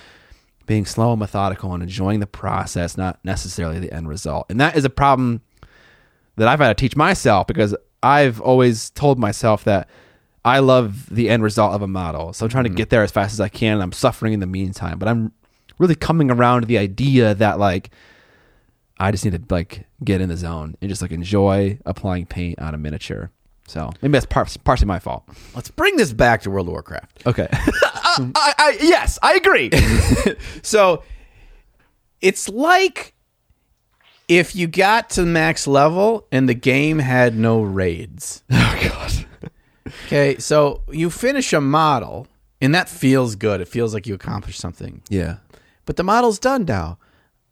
being slow and methodical and enjoying the process, not necessarily the end result. And that is a problem that I've had to teach myself because I've always told myself that I love the end result of a model. So I'm trying to mm-hmm. get there as fast as I can and I'm suffering in the meantime. But I'm really coming around to the idea that like I just need to like get in the zone and just like enjoy applying paint on a miniature. So maybe that's par- partially my fault. Let's bring this back to World of Warcraft. Okay. I, I, yes, I agree. So it's like if you got to max level and the game had no raids. oh god. Okay, so you finish a model and that feels good. It feels like you accomplished something. Yeah. But the model's done now.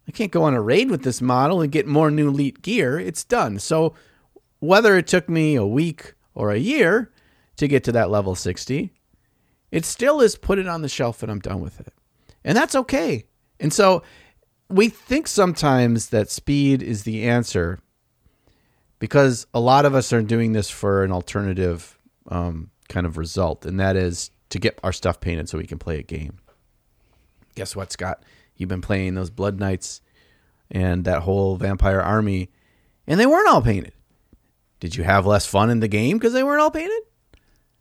I can't go on a raid with this model and get more new elite gear. It's done. So whether it took me a week or a year to get to that level 60, it still is put it on the shelf and I'm done with it. And that's okay. And so we think sometimes that speed is the answer because a lot of us are doing this for an alternative um, kind of result, and that is to get our stuff painted so we can play a game. Guess what, Scott? You've been playing those Blood Knights and that whole vampire army, and they weren't all painted. Did you have less fun in the game because they weren't all painted?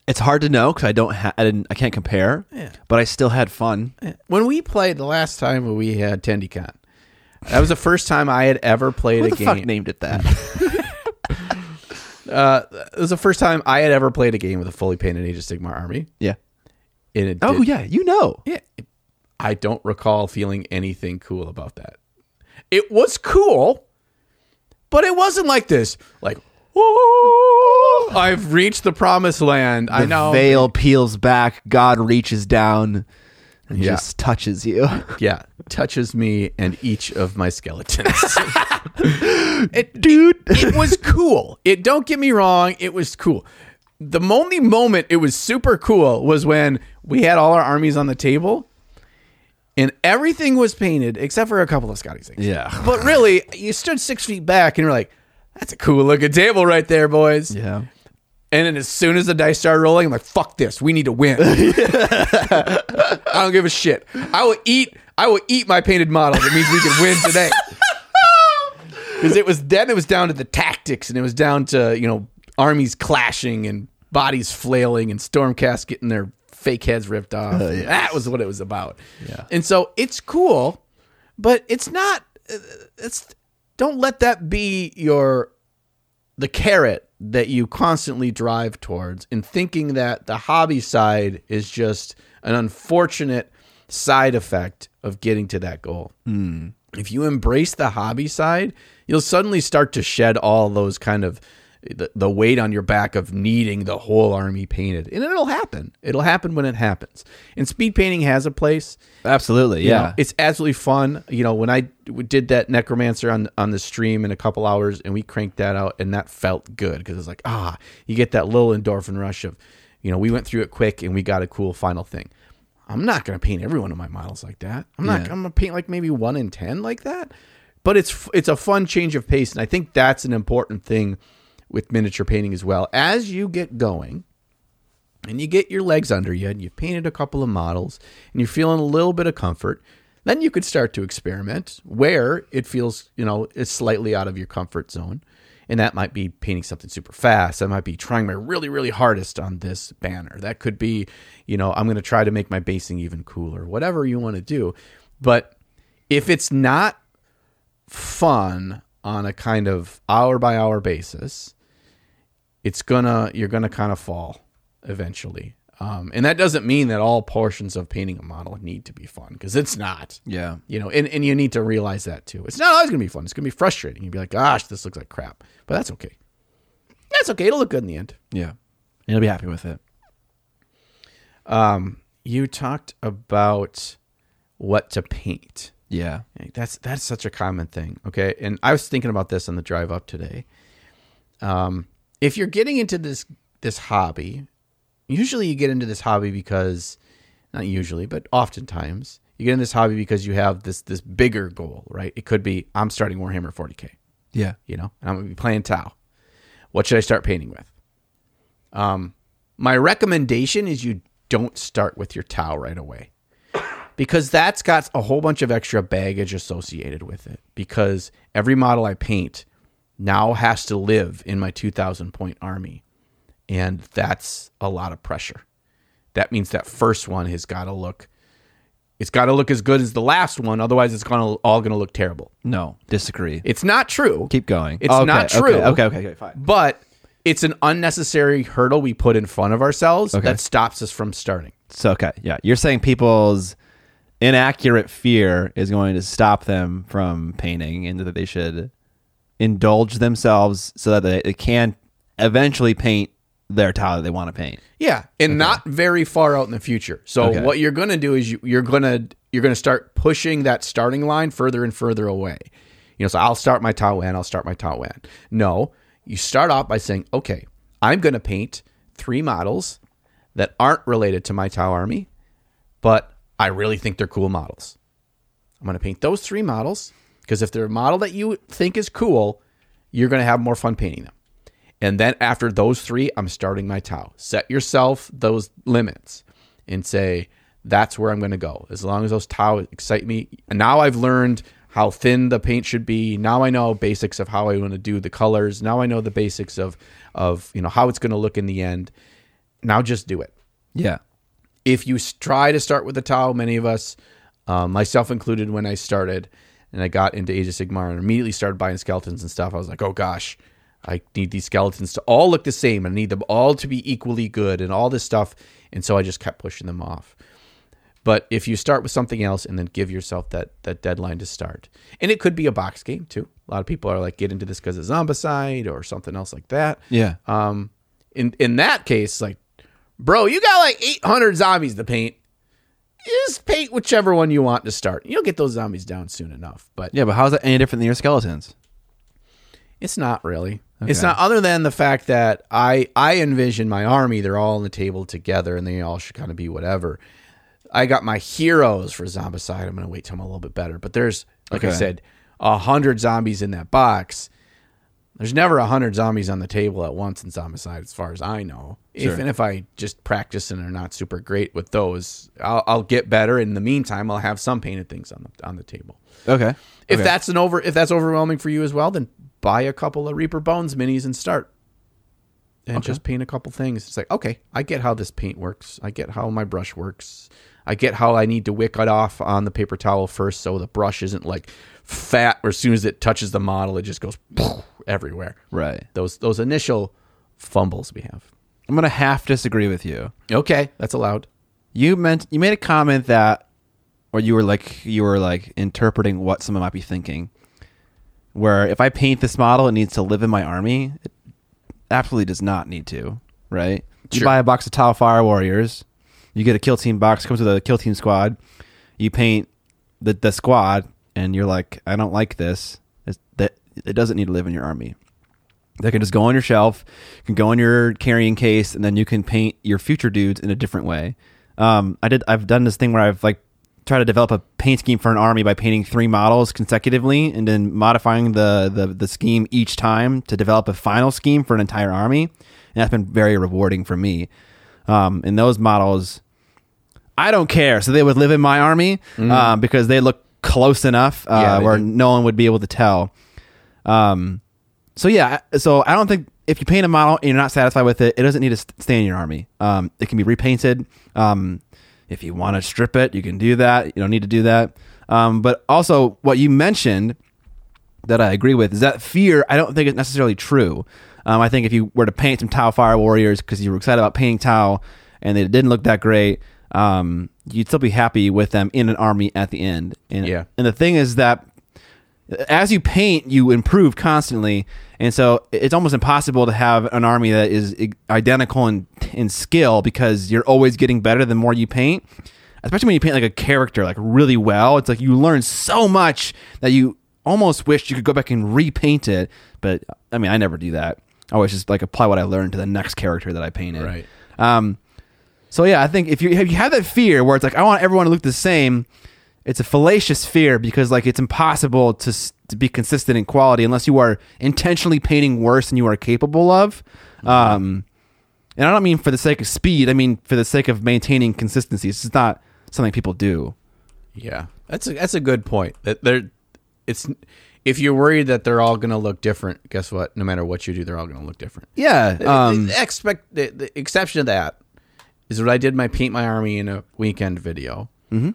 It's hard to know because I don't ha- I didn't I can't compare. Yeah. But I still had fun. When we played the last time when we had TendyCon, that was the first time I had ever played Who a the game. fuck named it that? uh, it was the first time I had ever played a game with a fully painted Age of Sigmar army. yeah. And it Oh did- yeah, you know. Yeah, I don't recall feeling anything cool about that. It was cool, but it wasn't like this. Like, oh, I've reached the promised land. I The know. veil peels back. God reaches down and Yeah. just touches you. Yeah, touches me and each of my skeletons. it, Dude. it was cool. It don't get me wrong, it was cool. The only moment it was super cool was when we had all our armies on the table and everything was painted except for a couple of Scotty things. Yeah. But really, you stood six feet back and you're like, that's a cool looking table right there, boys. Yeah. And then as soon as the dice started rolling, I'm like, fuck this. We need to win. I don't give a shit. I will eat I will eat my painted model. That means we can win today. Because it was then it was down to the tactics and it was down to, you know, armies clashing and bodies flailing and Stormcast getting their fake heads ripped off. That was what it was about. Yeah. And so it's cool, but it's not uh, it's don't let that be your the carrot that you constantly drive towards in thinking that the hobby side is just an unfortunate side effect of getting to that goal. Hmm. If you embrace the hobby side, you'll suddenly start to shed all those kind of the, the weight on your back of needing the whole army painted. And it'll happen. It'll happen when it happens. And speed painting has a place. Absolutely. You Yeah. know, it's absolutely fun. You know, when I did that necromancer on on the stream in a couple hours, and we cranked that out, and that felt good because it's like ah, you get that little endorphin rush of, you know, we went through it quick and we got a cool final thing. I'm not gonna paint every one of my models like that. I'm not. Yeah. I'm gonna paint like maybe one in ten like that. But it's it's a fun change of pace, and I think that's an important thing with miniature painting as well. As you get going, and you get your legs under you and you've painted a couple of models and you're feeling a little bit of comfort, Then you could start to experiment where it feels, you know, it's slightly out of your comfort zone. And that might be painting something super fast. That might be trying my really, really hardest on this banner. That could be, you know, I'm going to try to make my basing even cooler, whatever you want to do. But if it's not fun on a kind of hour by hour basis, it's gonna you're gonna kind of fall eventually. Um, and that doesn't mean that all portions of painting a model need to be fun because it's not. Yeah. You know, and, and you need to realize that too. It's not always gonna be fun. It's gonna be frustrating. You'd be like, gosh, this looks like crap. But that's okay. That's okay. It'll look good in the end. Yeah. You'll be happy with it. Um, you talked about what to paint. Yeah. That's that's such a common thing. Okay, and I was thinking about this on the drive up today. Um, if you're getting into this this hobby, usually you get into this hobby because not usually, but oftentimes you get in this hobby because you have this this bigger goal, right? It could be I'm starting Warhammer 40k, Yeah. you know, and I'm gonna be playing Tau. What should I start painting with? Um, my recommendation is you don't start with your Tau right away because that's got a whole bunch of extra baggage associated with it. Because every model I paint now has to live in my 2,000 point army, and that's a lot of pressure. That means that first one has got to look. It's got to look as good as the last one, otherwise it's gonna all gonna look terrible. No. Disagree. It's not true. Keep going. It's Okay, not okay, true. Okay, okay, okay, fine. but it's an unnecessary hurdle we put in front of ourselves Okay. that stops us from starting. So okay, yeah, you're saying people's inaccurate fear is going to stop them from painting, and that they should indulge themselves so that they, they can eventually paint their tile that they want to paint. Yeah, and not very far out in the future. So Okay. what you're going to do is you, you're going to you're going to start pushing that starting line further and further away. You know, so I'll start my Tau Wan, I'll start my Tau Wan. No, you start off by saying, okay, I'm going to paint three models that aren't related to my Tau army, but I really think they're cool models. I'm going to paint those three models because if they're a model that you think is cool, you're going to have more fun painting them. And then after those three, I'm starting my Tau. Set yourself those limits and say, that's where I'm going to go. As long as those Tau excite me. And now I've learned how thin the paint should be. Now I know basics of how I want to do the colors. Now I know the basics of, of you know, how it's going to look in the end. Now just do it Yeah, if you try to start with the Tau, many of us, um, myself included, when I started and I got into Age of Sigmar and immediately started buying skeletons and stuff, I was like, oh gosh, I need these skeletons to all look the same I need them all to be equally good and all this stuff. And so I just kept pushing them off. But if you start with something else and then give yourself that that deadline to start, and it could be a box game too. A lot of people are like, get into this because of Zombicide or something else like that. yeah, Um, in in that case, like, bro, you got like 800 zombies to paint. Just paint whichever one you want to start. You'll get those zombies down soon enough, but yeah. But how is that any different than your skeletons? it's not really. It's not other than the fact that I I envision my army. They're all on the table together, and they all should kind of be whatever. I got my heroes for Zombicide. I'm gonna wait till I'm a little bit better. But there's like I said, a hundred zombies in that box. There's never a hundred zombies on the table at once in Zombicide, as far as I know. Sure. Even if I just practice and are not super great with those, I'll, I'll get better. In the meantime, I'll have some painted things on the on the table. Okay, If Okay. that's an over, if that's overwhelming for you as well, then buy a couple of Reaper Bones minis and start, and just paint a couple things. It's like okay, I get how this paint works. I get how my brush works. I get how I need to wick it off on the paper towel first, so the brush isn't like fat. Or as soon as it touches the model, it just goes everywhere. right. Those those initial fumbles we have. I'm gonna half disagree with you. Okay, that's allowed. You meant you made a comment that, or you were like you were like interpreting what someone might be thinking. Where if I paint this model, it needs to live in my army. It absolutely does not need to, right? You buy a box of Tau Fire Warriors, you get a kill team box, comes with a kill team squad. You paint the the squad, and you're like, I don't like this. It's, that it doesn't need to live in your army. That can just go on your shelf, can go in your carrying case, and then you can paint your future dudes in a different way. Um, I did. I've done this thing where I've like tried to develop a paint scheme for an army by painting three models consecutively, and then modifying the the, the scheme each time to develop a final scheme for an entire army. And that's been very rewarding for me. Um, and those models, I don't care. So they would live in my army um, because they look close enough uh. Yeah, where no one would be able to tell. Um, so yeah, so I don't think if you paint a model and you're not satisfied with it, it doesn't need to stay in your army. Um, it can be repainted. Um, if you want to strip it, you can do that. You don't need to do that. Um, but also, what you mentioned that I agree with is that fear. I don't think it's necessarily true. Um, I think if you were to paint some Tau Fire Warriors because you were excited about painting Tau and they didn't look that great, um, you'd still be happy with them in an army at the end. And, Yeah. And the thing is that as you paint, you improve constantly, and so it's almost impossible to have an army that is identical in in skill because you're always getting better the more you paint. Especially when you paint like a character like really well, it's like you learn so much that you almost wish you could go back and repaint it. But I mean, I never do that. I always just like apply what I learned to the next character that I painted. Right. Um, so yeah, I think if you if you have that fear where it's like I want everyone to look the same, it's a fallacious fear because like it's impossible to to be consistent in quality unless you are intentionally painting worse than you are capable of. Um, and I don't mean for the sake of speed. I mean for the sake of maintaining consistency. It's just not something people do. Yeah, that's a that's a good point. That they're it's if you're worried that they're all going to look different, guess what? No matter what you do, they're all going to look different. Yeah. Um, the, expect the, the exception to that is what I did my paint my army in a weekend video. Mm-hmm.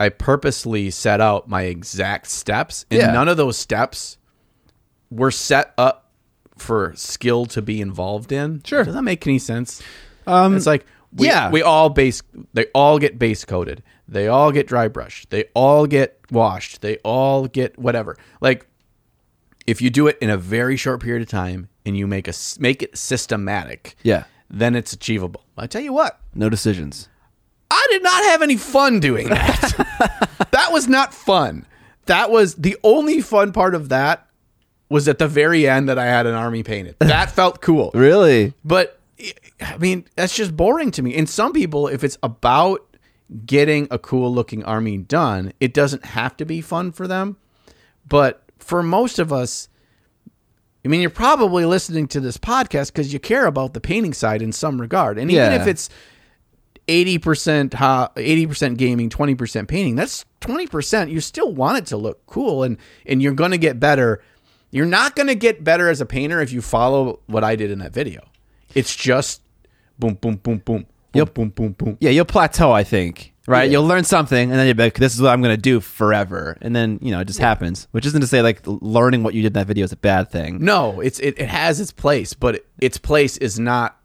I purposely set out my exact steps, and Yeah. none of those steps were set up for skill to be involved in. Sure. does that make any sense? Um, it's like we, yeah. we all base they all get base coated, they all get dry brushed, they all get washed, they all get whatever. Like if you do it in a very short period of time and you make a make it systematic, yeah. Then it's achievable. I tell you what, No decisions. I did not have any fun doing that. that was not fun. That was the only fun part of that was at the very end that I had an army painted. That felt cool. Really? But I mean, that's just boring to me. And some people, if it's about getting a cool looking army done, it doesn't have to be fun for them. But for most of us, I mean, you're probably listening to this podcast because you care about the painting side in some regard. And even if it's 80% ha- 80% gaming, 20% painting, that's 20%. You still want it to look cool and and you're going to get better. You're not going to get better as a painter if you follow what I did in that video. It's just boom boom boom boom. Boom, yep. boom, boom, boom. Yeah, you'll plateau, I think. Right? Yeah. You'll learn something and then you'll be like, this is what I'm going to do forever. And then, you know, it just happens. Which isn't to say like learning what you did in that video is a bad thing. no it's it, it has its place but it, its place is not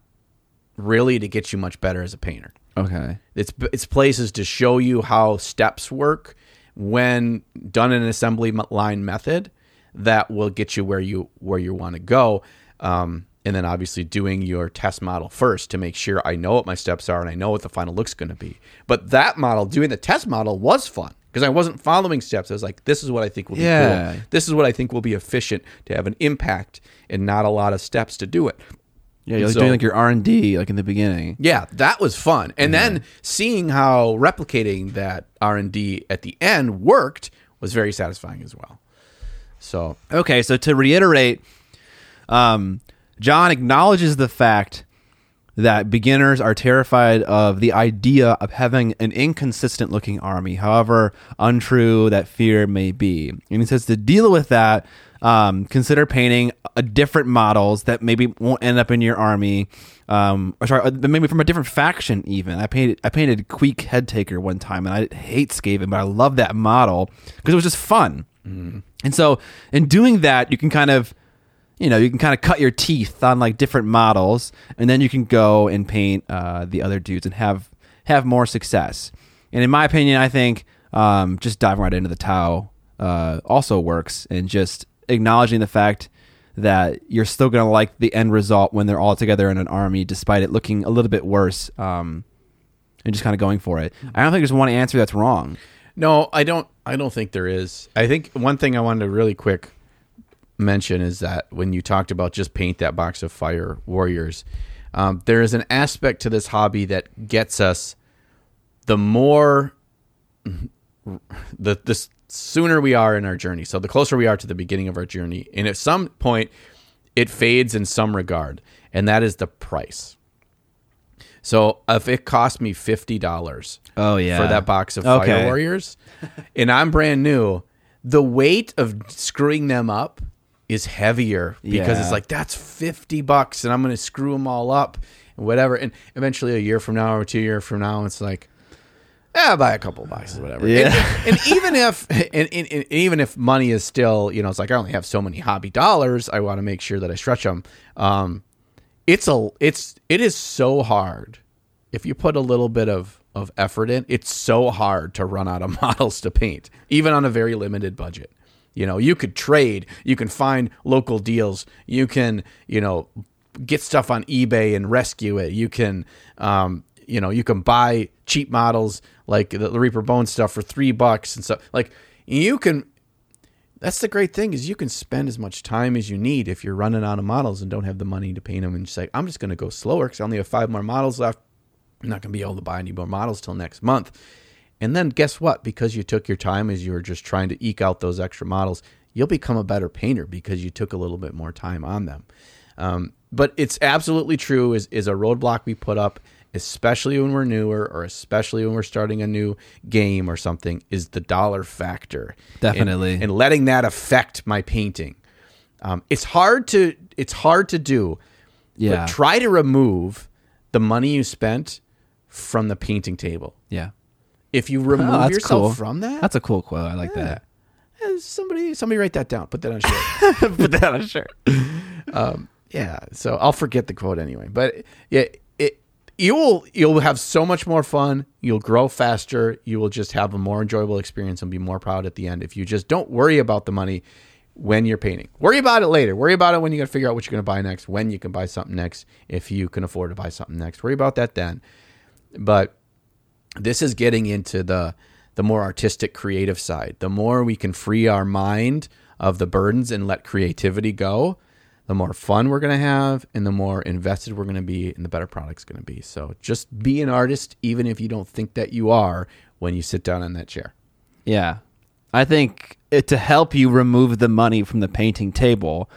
really to get you much better as a painter Okay. Its its place is to show you how steps work when done in an assembly line method that will get you where you where you want to go. Um, and then obviously doing your test model first to make sure I know what my steps are and I know what the final look's going to be. But that model, doing the test model, was fun because I wasn't following steps. I was like, this is what I think will be cool. This is what I think will be efficient to have an impact and not a lot of steps to do it. Yeah, you're So- doing like your R and D like in the beginning. Yeah, that was fun. And then seeing how replicating that R&D at the end worked was very satisfying as well. So, Okay, so to reiterate, um, John acknowledges the fact that beginners are terrified of the idea of having an inconsistent looking army, however untrue that fear may be. And he says to deal with that, um, consider painting a different models that maybe won't end up in your army. Um, or sorry, uh, maybe from a different faction. Even I painted I painted Queek Head Taker one time, and I hate Skaven, but I love that model because it was just fun. And so, in doing that, you can kind of, you know, you can kind of cut your teeth on like different models, and then you can go and paint uh, the other dudes and have have more success. And in my opinion, I think um, just diving right into the Tau uh, also works, and just acknowledging the fact that you're still going to like the end result when they're all together in an army, despite it looking a little bit worse. Um, and just kind of going for it. I don't think there's one answer that's wrong. no, I don't I don't think there is. I think one thing I wanted to really quick mention is that when you talked about just paint that box of fire warriors, um, there is an aspect to this hobby that gets us the more the the sooner we are in our journey. So the closer we are to the beginning of our journey, and at some point, it fades in some regard, and that is the price. So if it cost me fifty dollars Oh yeah. for that box of Fire Warriors, and I'm brand new, the weight of screwing them up is heavier because it's like that's fifty bucks, and I'm going to screw them all up and whatever. And eventually, a year from now or two years from now, it's like. Yeah, buy a couple boxes, whatever. And- Yeah. And, even if, and, and, and even if money is still, you know, it's like I only have so many hobby dollars. I want to make sure that I stretch them. Um, it's a, it's, it is so hard if you put a little bit of of effort in, it's so hard to run out of models to paint, even on a very limited budget. You know, you could trade, you can find local deals, you can, you know, get stuff on eBay and rescue it. You can, um, you know, you can buy cheap models like the, the Reaper Bone stuff for three bucks and stuff. Like you can. That's the great thing is you can spend as much time as you need if you're running out of models and don't have the money to paint them and just like I'm just going to go slower because I only have five more models left. I'm not going to be able to buy any more models till next month. And then guess what? Because you took your time as you were just trying to eke out those extra models, you'll become a better painter because you took a little bit more time on them. Um, but it's absolutely true is, is a roadblock we put up, especially when we're newer or especially when we're starting a new game or something, is the dollar factor. And- Definitely. And, letting that affect my painting. Um, it's hard to it's hard to do. Yeah. But try to remove the money you spent from the painting table. yeah. If you remove Oh, yourself cool. from that, That's a cool quote. I like eh, somebody somebody write that down. Put that on a shirt. Put that on a shirt. yeah. So I'll forget the quote anyway. But yeah, it you will you'll have so much more fun. You'll grow faster. You will just have a more enjoyable experience and be more proud at the end if you just don't worry about the money when you're painting. Worry about it later. Worry about it when you got to figure out what you're going to buy next, when you can buy something next, if you can afford to buy something next. Worry about that then. But this is getting into the the more artistic creative side the more we can free our mind of the burdens and let creativity go the more fun we're going to have and the more invested we're going to be and the better product's going to be so just be an artist even if you don't think that you are when you sit down in that chair Yeah. I think it, to help you remove the money from the painting table,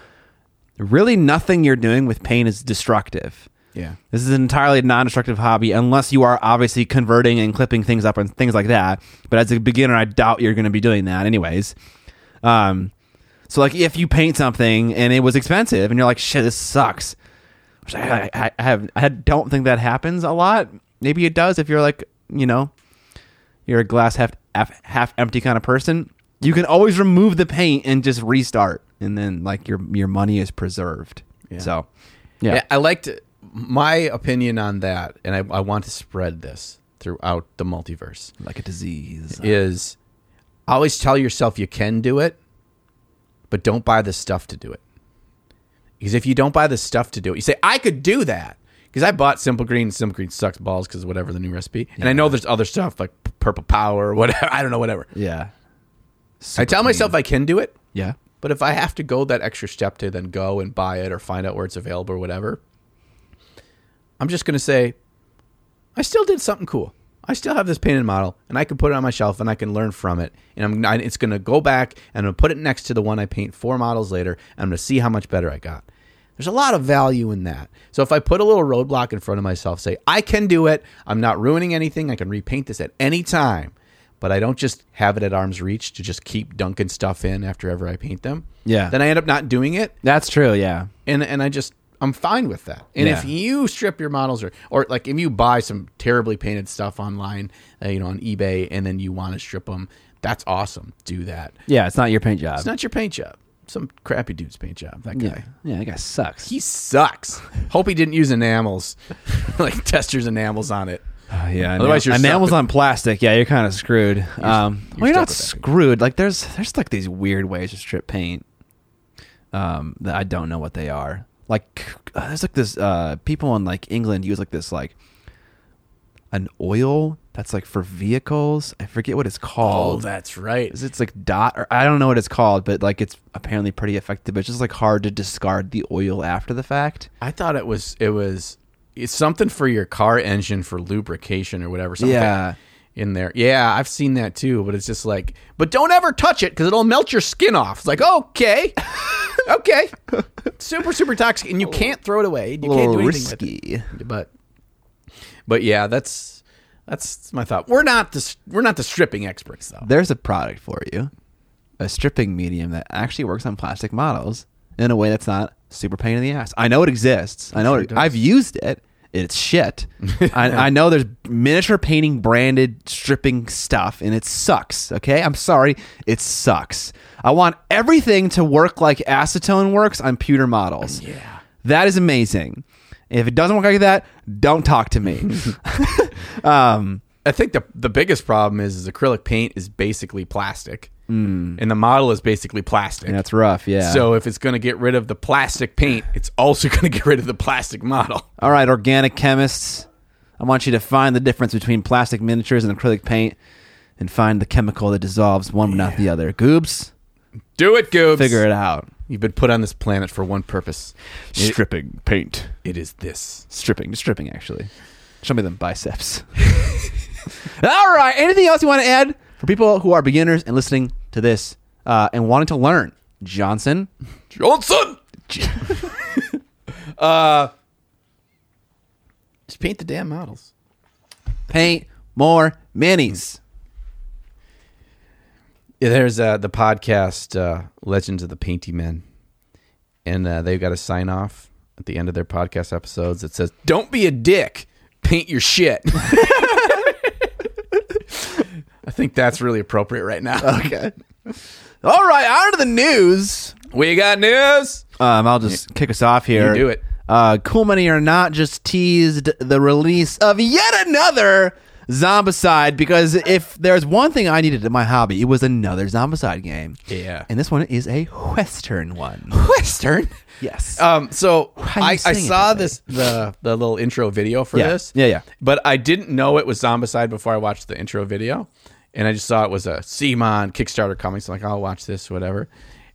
really nothing you're doing with paint is destructive. Yeah This is an entirely non-destructive hobby unless you are obviously converting and clipping things up and things like that. But as a beginner, I doubt you're going to be doing that anyways. Um, so like if you paint something and it was expensive and you're like, shit, this sucks. Which I, I, I have, I don't think that happens a lot. Maybe it does if you're like, you know, you're a glass half half, half empty kind of person. You can always remove the paint and just restart, and then like your your money is preserved. Yeah. So, yeah, Yeah, I liked my opinion on that, and I, I want to spread this throughout the multiverse. like a disease. Is always tell yourself you can do it, but don't buy the stuff to do it. Because if you don't buy the stuff to do it, you say I could do that. Because I bought Simple Green. and Simple Green sucks balls because whatever the new recipe, and I know there's other stuff like Purple Power or whatever. I don't know whatever. Yeah. I tell myself I can do it, Yeah. but if I have to go that extra step to then go and buy it or find out where it's available or whatever, I'm just going to say, I still did something cool. I still have this painted model, and I can put it on my shelf, and I can learn from it. And I'm it's going to go back, and I'm going to put it next to the one I paint four models later, and I'm going to see how much better I got. There's a lot of value in that. So if I put a little roadblock in front of myself, say I can do it, I'm not ruining anything, I can repaint this at any time, but I don't just have it at arm's reach to just keep dunking stuff in after ever I paint them. Yeah. Then I end up not doing it, That's true. Yeah. and and I just I'm fine with that. And if you strip your models or or like if you buy some terribly painted stuff online, uh, you know, on eBay, and then you want to strip them, that's awesome. Do that. Yeah. It's not your paint job. It's not your paint job. Some crappy dude's paint job. That guy. yeah. Yeah. That guy sucks. He sucks. Hope he didn't use enamels, like Testors enamels on it. Uh, yeah. Otherwise you're enamels on plastic. Yeah, you're kind of screwed. um, you're well, you're not stuck with that. screwed. Like there's there's like these weird ways to strip paint. Um, that I don't know what they are. Like uh, there's like this. Uh, people in like England use like this like an oil that's like for vehicles. I forget what it's called. Oh, that's right. Is it's like dot or I don't know what it's called, but like it's apparently pretty effective. But it's just like hard to discard the oil after the fact. I thought it was it was it's something for your car engine for lubrication or whatever. Something Yeah. In there. Yeah, I've seen that too. But it's just like, but don't ever touch it because it'll melt your skin off. It's like okay, okay, super super toxic, and you can't throw it away. You can't do anything with it. risky. But But yeah, that's that's my thought. We're not the we're not the stripping experts though. There's a product for you, a stripping medium that actually works on plastic models in a way that's not super pain in the ass. I know it exists. I know sure it, it. I've used it. It's shit. I, I know there's miniature painting branded stripping stuff, and it sucks. Okay, I'm sorry, it sucks. I want everything to work like acetone works on pewter models. Yeah. that is amazing. If it doesn't work like that, don't talk to me. um, I think the the biggest problem is, is acrylic paint is basically plastic, Mm. and the model is basically plastic. and that's rough. Yeah. So if it's going to get rid of the plastic paint, it's also going to get rid of the plastic model. All right, organic chemists, I want you to find the difference between plastic miniatures and acrylic paint and find the chemical that dissolves one but not the other. Goobs, Do it, Goobs. figure it out. You've been put on this planet for one purpose. It- Stripping paint. it is this. Stripping, stripping, actually. Show me them biceps. All right, anything else you want to add for people who are beginners and listening to this uh, and wanting to learn? Johnson? Johnson. uh, just paint the damn models. Paint more minis. Yeah, there's uh, the podcast uh, Legends of the Painty Men, and uh, they've got a sign off at the end of their podcast episodes that says, "Don't be a dick, paint your shit." I think that's really appropriate right now. Okay. All right, on to the news. we got news. Um, I'll just kick us off here. You do it. Uh, Cool Mini or Not just teased the release of yet another Zombicide because if there's one thing I needed in my hobby, it was another Zombicide game. Yeah. And this one is a Western one. Western. Yes. Um, so I, I saw this the the little intro video for Yeah. this. Yeah, yeah. But I didn't know it was Zombicide before I watched the intro video, and I just saw it was a CMON Kickstarter coming. So I'm like, I'll watch this, whatever.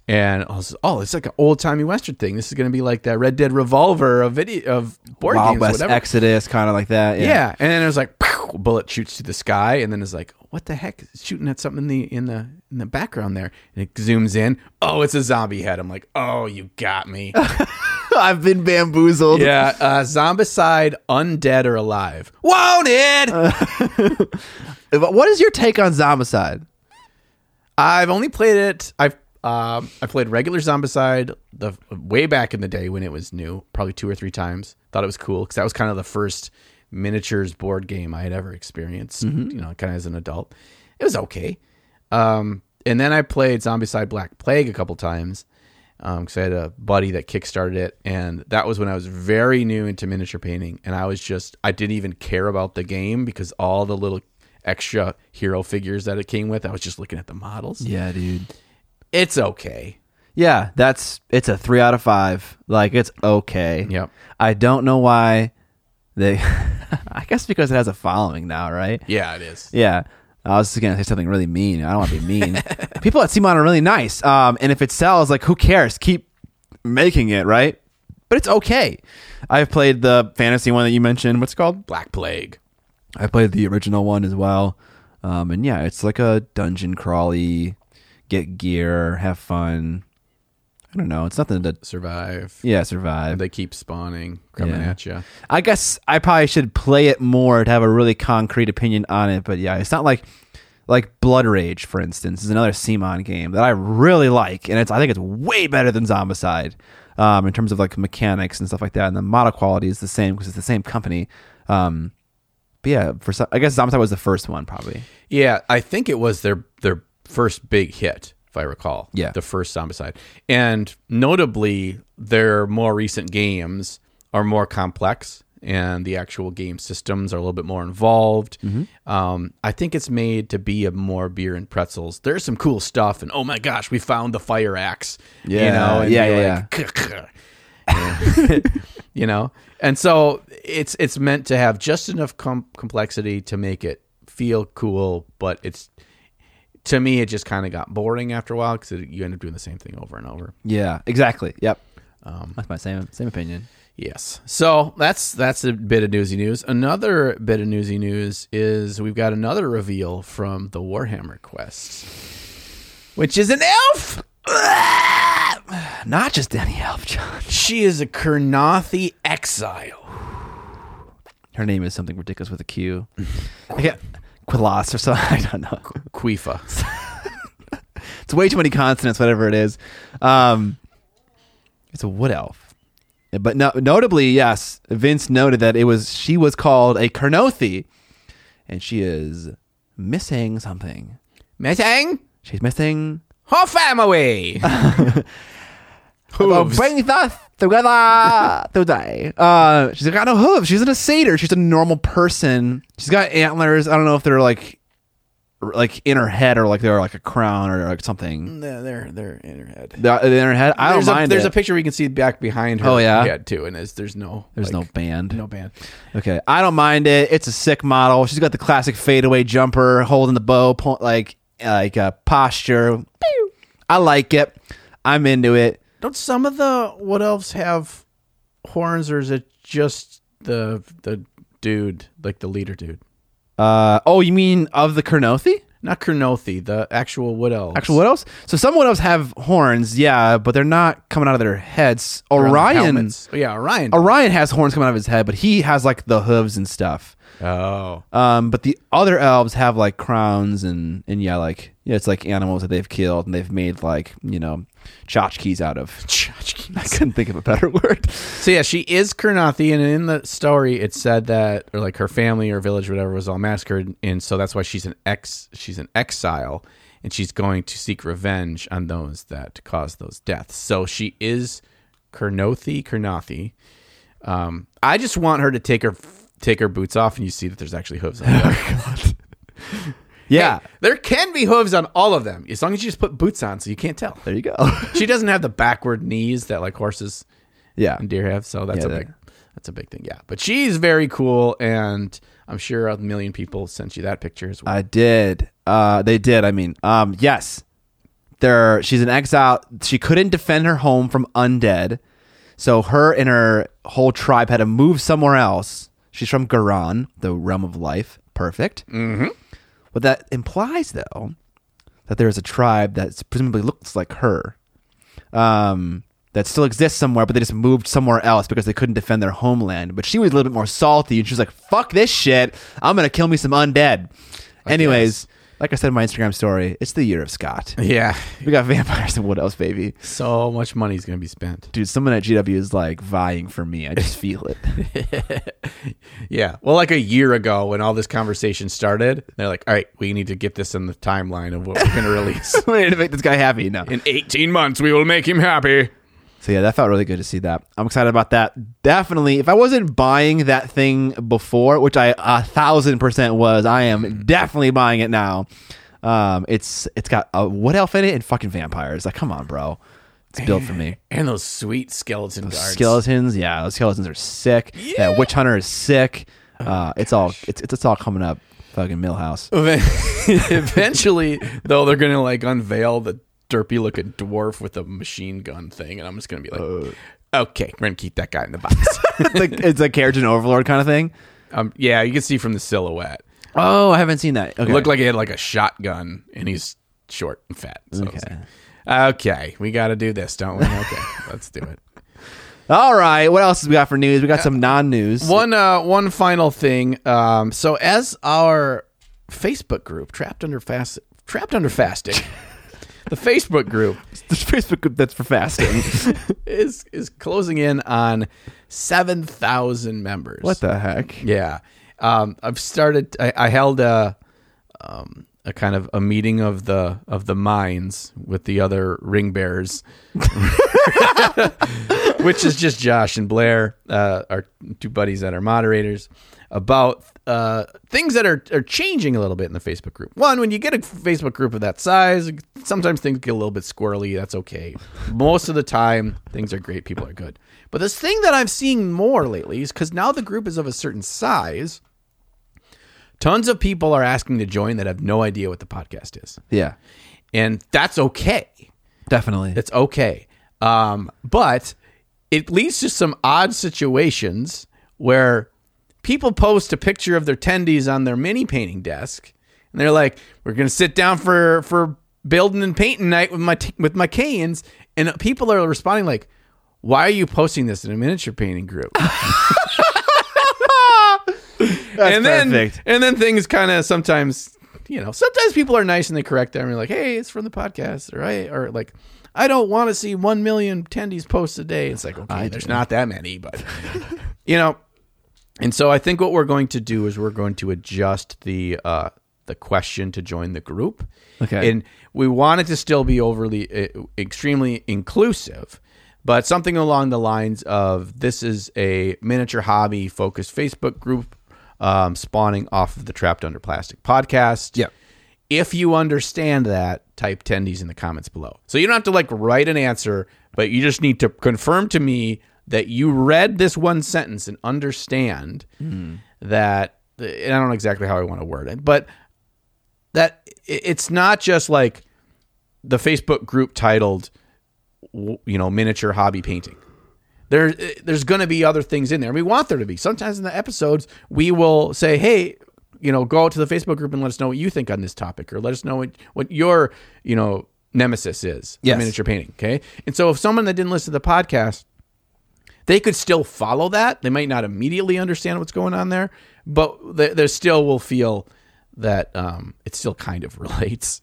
And I was, oh, it's like an old timey Western thing. This is going to be like that Red Dead Revolver of video of board Wild games, West whatever. Exodus, kind of like that. yeah. Yeah. and then it was like, pow, a bullet shoots to the sky, and then it's like, what the heck? It's shooting at something in the in the in the background there, and it zooms in. Oh, it's a zombie head. I'm like, oh, you got me. I've been bamboozled. Yeah, uh, Zombicide, undead or alive. Wanted. But What is your take on Zombicide? I've only played it. I've um, I played regular Zombicide the way back in the day when it was new, probably two or three times. Thought it was cool because that was kind of the first miniatures board game I had ever experienced. You know, kind of as an adult. It was okay. Um, and then I played Zombicide Black Plague a couple times Um, because I had a buddy that kickstarted it, and that was when I was very new into miniature painting, and I was just I didn't even care about the game because all the little extra hero figures that it came with, I was just looking at the models. Yeah, dude. It's okay. Yeah, that's it's a three out of five. Like it's okay. Yep. I don't know why they. I guess because it has a following now, right? Yeah, it is. Yeah. I was just gonna say something really mean. I don't want to be mean. People at CMON are really nice. Um, and if it sells, like, who cares? Keep making it, right? But it's okay. I've played the fantasy one that you mentioned. What's it called? Black Plague. I played the original one as well. Um, and yeah, it's like a dungeon crawly, get gear, have fun. I don't know. It's nothing to Survive. yeah survive. They keep spawning, coming Yeah. at you. I guess I probably should play it more to have a really concrete opinion on it. But yeah, it's not like like Blood Rage, for instance, is another CMON game that I really like, and it's I think it's way better than Zombicide um, in terms of like mechanics and stuff like that. And the model quality is the same because it's the same company. Um, but yeah, for I guess Zombicide was the first one probably. Yeah, I think it was their their first big hit, if I recall. Yeah. the first Zombicide, and notably, their more recent games are more complex, and the actual game systems are a little bit more involved. Mm-hmm. Um, I think it's made to be a more beer and pretzels. There's some cool stuff, and oh my gosh, we found the fire axe. you Yeah, know, and yeah, yeah, like, you know and so it's it's meant to have just enough com- complexity to make it feel cool but it's to me it just kind of got boring after a while because you end up doing the same thing over and over Yeah, exactly. Yep. Um, That's my same same opinion. yes so that's that's a bit of newsy news another bit of newsy news is we've got another reveal from the warhammer quest which is an elf Not just any elf, John. she is a Kurnothi exile Her name is something ridiculous with a Q. I can't, Quilos or something. I don't know. Quifa. It's way too many consonants, whatever it is. Um, it's a wood elf. But no, notably, yes, Vince noted that it was she was called a Kurnothi, and she is missing something. Missing She's missing. her family. Oh, Hooves. bring us together today. Uh, she's got no hooves. She's in a satyr. She's a normal person. She's got antlers. I don't know if they're like, like in her head or like they're like a crown or like something. They're, they're they're in her head. They're in her head. I don't there's a, mind. there's it. a picture we can see back behind her Oh, yeah? head too, and there's, there's no There's like, no band. no band. Okay, I don't mind it. It's a sick model. She's got the classic fadeaway jumper, holding the bow, po- like like uh, posture. I like it. I'm into it. Don't some of the what elves have horns, or is it just the the dude, like the leader dude? Uh, oh, you mean of the Kurnothi? Not Kurnothi, the actual wood elves. Actual what else? So some what else have horns, yeah, but they're not coming out of their heads. They're on the Orion, helmets. Oh, yeah, Orion. Orion has horns coming out of his head, but he has like the hooves and stuff. oh, Um, but the other elves have like crowns and and yeah, like yeah, it's like animals that they've killed and they've made like you know tchotchkes out of. I couldn't think of a better word. So yeah, she is Kurnothi, and in the story, it said that, or like her family or village, or whatever, was all massacred, and so that's why she's an ex, she's an exile, and she's going to seek revenge on those that caused those deaths. So she is Kurnothi, Kurnothi. Um, I just want her to take her take her boots off, and you see that there's actually hooves on them. Yeah, Hey, there can be hooves on all of them, as long as you just put boots on, so you can't tell. there you go. She doesn't have the backward knees that like horses yeah, and deer have. So that's Yeah, a big that's a big thing. Yeah. But she's very cool and I'm sure a million people sent you that picture as well. I did. Uh, they did. I mean, um, yes, there. She's an exile. She couldn't defend her home from undead, so her and her whole tribe had to move somewhere else. She's from Ghyran, the realm of life. Perfect. Mm-hmm. What that implies, though, that there is a tribe that presumably looks like her, um, that still exists somewhere, but they just moved somewhere else because they couldn't defend their homeland. But she was a little bit more salty, and she was like, "Fuck this shit! I'm gonna kill me some undead." Anyways, like I said in my Instagram story, it's the year of Scott. yeah. We got vampires and what else, baby? So much money is going to be spent. Dude, someone at GW is like vying for me. I just feel it. Yeah. Well, like a year ago when all this conversation started, they're like, "All right, we need to get this in the timeline of what we're going to release. we need to make this guy happy now. in 18 months, we will make him happy." So yeah, that felt really good to see that. I'm excited about that. Definitely, if I wasn't buying that thing before, which I a thousand percent was, I am definitely buying it now. Um, it's it's got a wood elf in it and fucking vampires. Like, come on, bro, it's built for me. And those sweet skeleton guards. Skeletons, yeah, those skeletons are sick. Yeah, witch hunter is sick. Uh, it's all it's, it's it's all coming up. Fucking Millhouse. Eventually, though, they're to like unveil the derpy looking dwarf with a machine gun thing, and I'm just going to be like, okay, we're going to keep that guy in the box. it's like it's a Kharadron Overlord kind of thing. um, yeah, you can see from the silhouette. Oh, I haven't seen that. Okay. It looked like he had like a shotgun, and he's short and fat. So Okay. okay, we got to do this, don't we? Okay, let's do it. All right. What else do we got for news? We got some non-news. One uh, one final thing. Um, so as our Facebook group, trapped under fast, trapped under fasting, the Facebook group This Facebook group that's for fasting. is is closing in on seven thousand members. what the heck? Yeah, um, I've started. I, I held a um, a kind of a meeting of the of the minds with the other ring bearers, which is just Josh and Blair, uh, our two buddies that are moderators, about uh, things that are, are changing a little bit in the Facebook group. One, when you get a Facebook group of that size, sometimes things get a little bit squirrely. That's okay. Most of the time, things are great. People are good. But this thing that I'm seeing more lately is because now the group is of a certain size. Tons of people are asking to join that have no idea what the podcast is. Yeah, And that's okay. definitely. It's okay. Um, but it leads to some odd situations where people post a picture of their tendies on their mini painting desk, and they're like, "We're gonna sit down for for building and painting night with my t- with my canes," and people are responding like, "Why are you posting this in a miniature painting group?" and then perfect. and then things kind of sometimes you know sometimes people are nice and they correct them and like hey it's from the podcast or I or like I don't want to see one million attendees posts a day. It's like okay, there's not that many, but you know. And so I think what we're going to do is we're going to adjust the uh, the question to join the group. Okay. And we want it to still be overly uh, extremely inclusive, but something along the lines of this is a miniature hobby focused Facebook group um, spawning off of the Trapped Under Plastic podcast. Yep. If you understand that, type tendies in the comments below. So you don't have to like write an answer, but you just need to confirm to me that you read this one sentence and understand mm-hmm. that. And I don't know exactly how I want to word it, but that it's not just like the Facebook group titled, you know, miniature hobby painting. There, there's going to be other things in there. We want there to be. Sometimes in the episodes, we will say, "Hey, you know, go out to the Facebook group and let us know what you think on this topic, or let us know what, what your, you know, nemesis is Yes. miniature painting." Okay, and so if someone that didn't listen to the podcast they could still follow that. They might not immediately understand what's going on there, but they, they still will feel that um, it still kind of relates.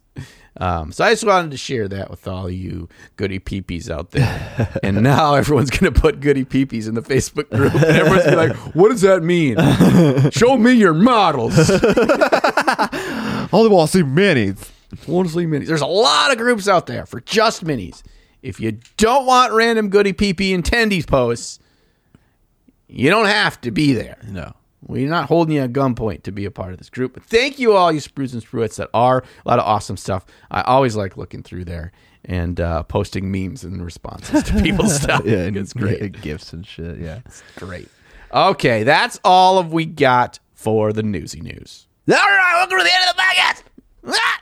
Um, so I just wanted to share that with all you goody peepees out there. and now everyone's going to put goody peepees in the Facebook group. And everyone's gonna be like, what does that mean? Show me your models. Only want to see minis. Want to see minis. There's a lot of groups out there for just minis. If you don't want random goody peepee and tendies posts, you don't have to be there. No. We're not holding you at gunpoint to be a part of this group. But thank you all you sprues and spruettes that are a lot of awesome stuff. I always like looking through there and uh, posting memes and responses to people's stuff. Yeah, and it's great. yeah, gifts and shit. Yeah. It's great. Okay, that's all of we got for the newsy news. All right, welcome to the end of the podcast. Ah!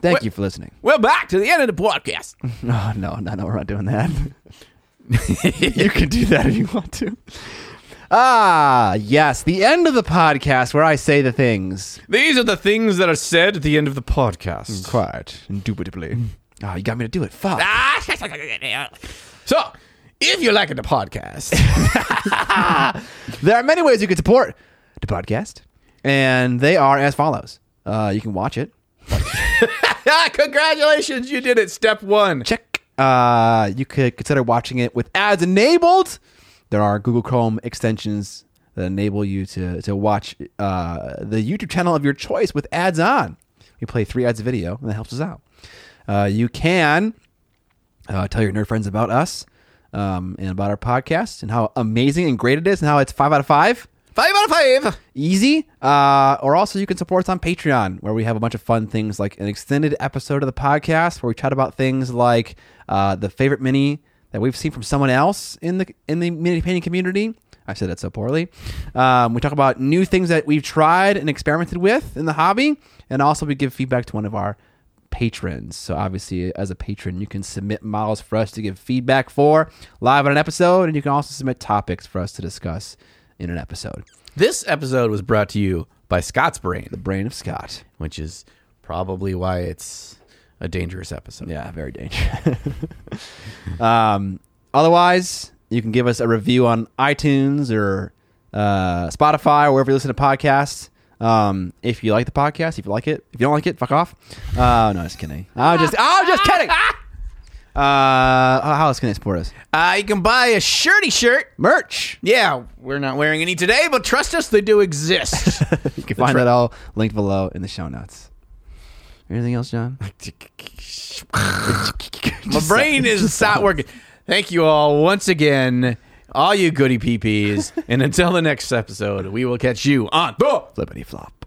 Thank you for listening. We're back to the end of the podcast. Oh no, no, no, we're not doing that. you can do that if you want to. Ah, yes, the end of the podcast where I say the things These are the things that are said at the end of the podcast. quite indubitably. Ah, you got me to do it. Fuck. so, if you're liking the podcast, There are many ways you can support the podcast, and they are as follows. Uh, you can watch it. congratulations, you did it. Step one. Check. Uh, you could consider watching it with ads enabled. There are Google Chrome extensions that enable you to to watch uh, the YouTube channel of your choice with ads on. We play three ads a video, and that helps us out. Uh, you can uh, tell your nerd friends about us um, and about our podcast and how amazing and great it is, and how it's five out of five. Five out of five. Easy. Uh, or also, you can support us on Patreon, where we have a bunch of fun things like an extended episode of the podcast where we chat about things like uh, the favorite mini that we've seen from someone else in the in the mini painting community. I said that so poorly. Um, we talk about new things that we've tried and experimented with in the hobby, and also we give feedback to one of our patrons. So obviously, as a patron, you can submit models for us to give feedback for live on an episode, and you can also submit topics for us to discuss in an episode. This episode was brought to you by Scott's Brain, The brain of Scott. which is probably why it's a dangerous episode. Yeah, very dangerous. um, otherwise, you can give us a review on iTunes or uh, Spotify or wherever you listen to podcasts. Um, if you like the podcast, if you like it, if you don't like it, fuck off. Uh, no, just kidding. I'm just, I'm just kidding. Uh, how else can they support us? Uh, you can buy a shirty shirt. Merch. Yeah, we're not wearing any today, but trust us, they do exist. You can find that all linked below in the show notes. Anything else, John? My brain is not working. Thank you all once again, all you goody peepees. and until the next episode, we will catch you on the Flippity flop.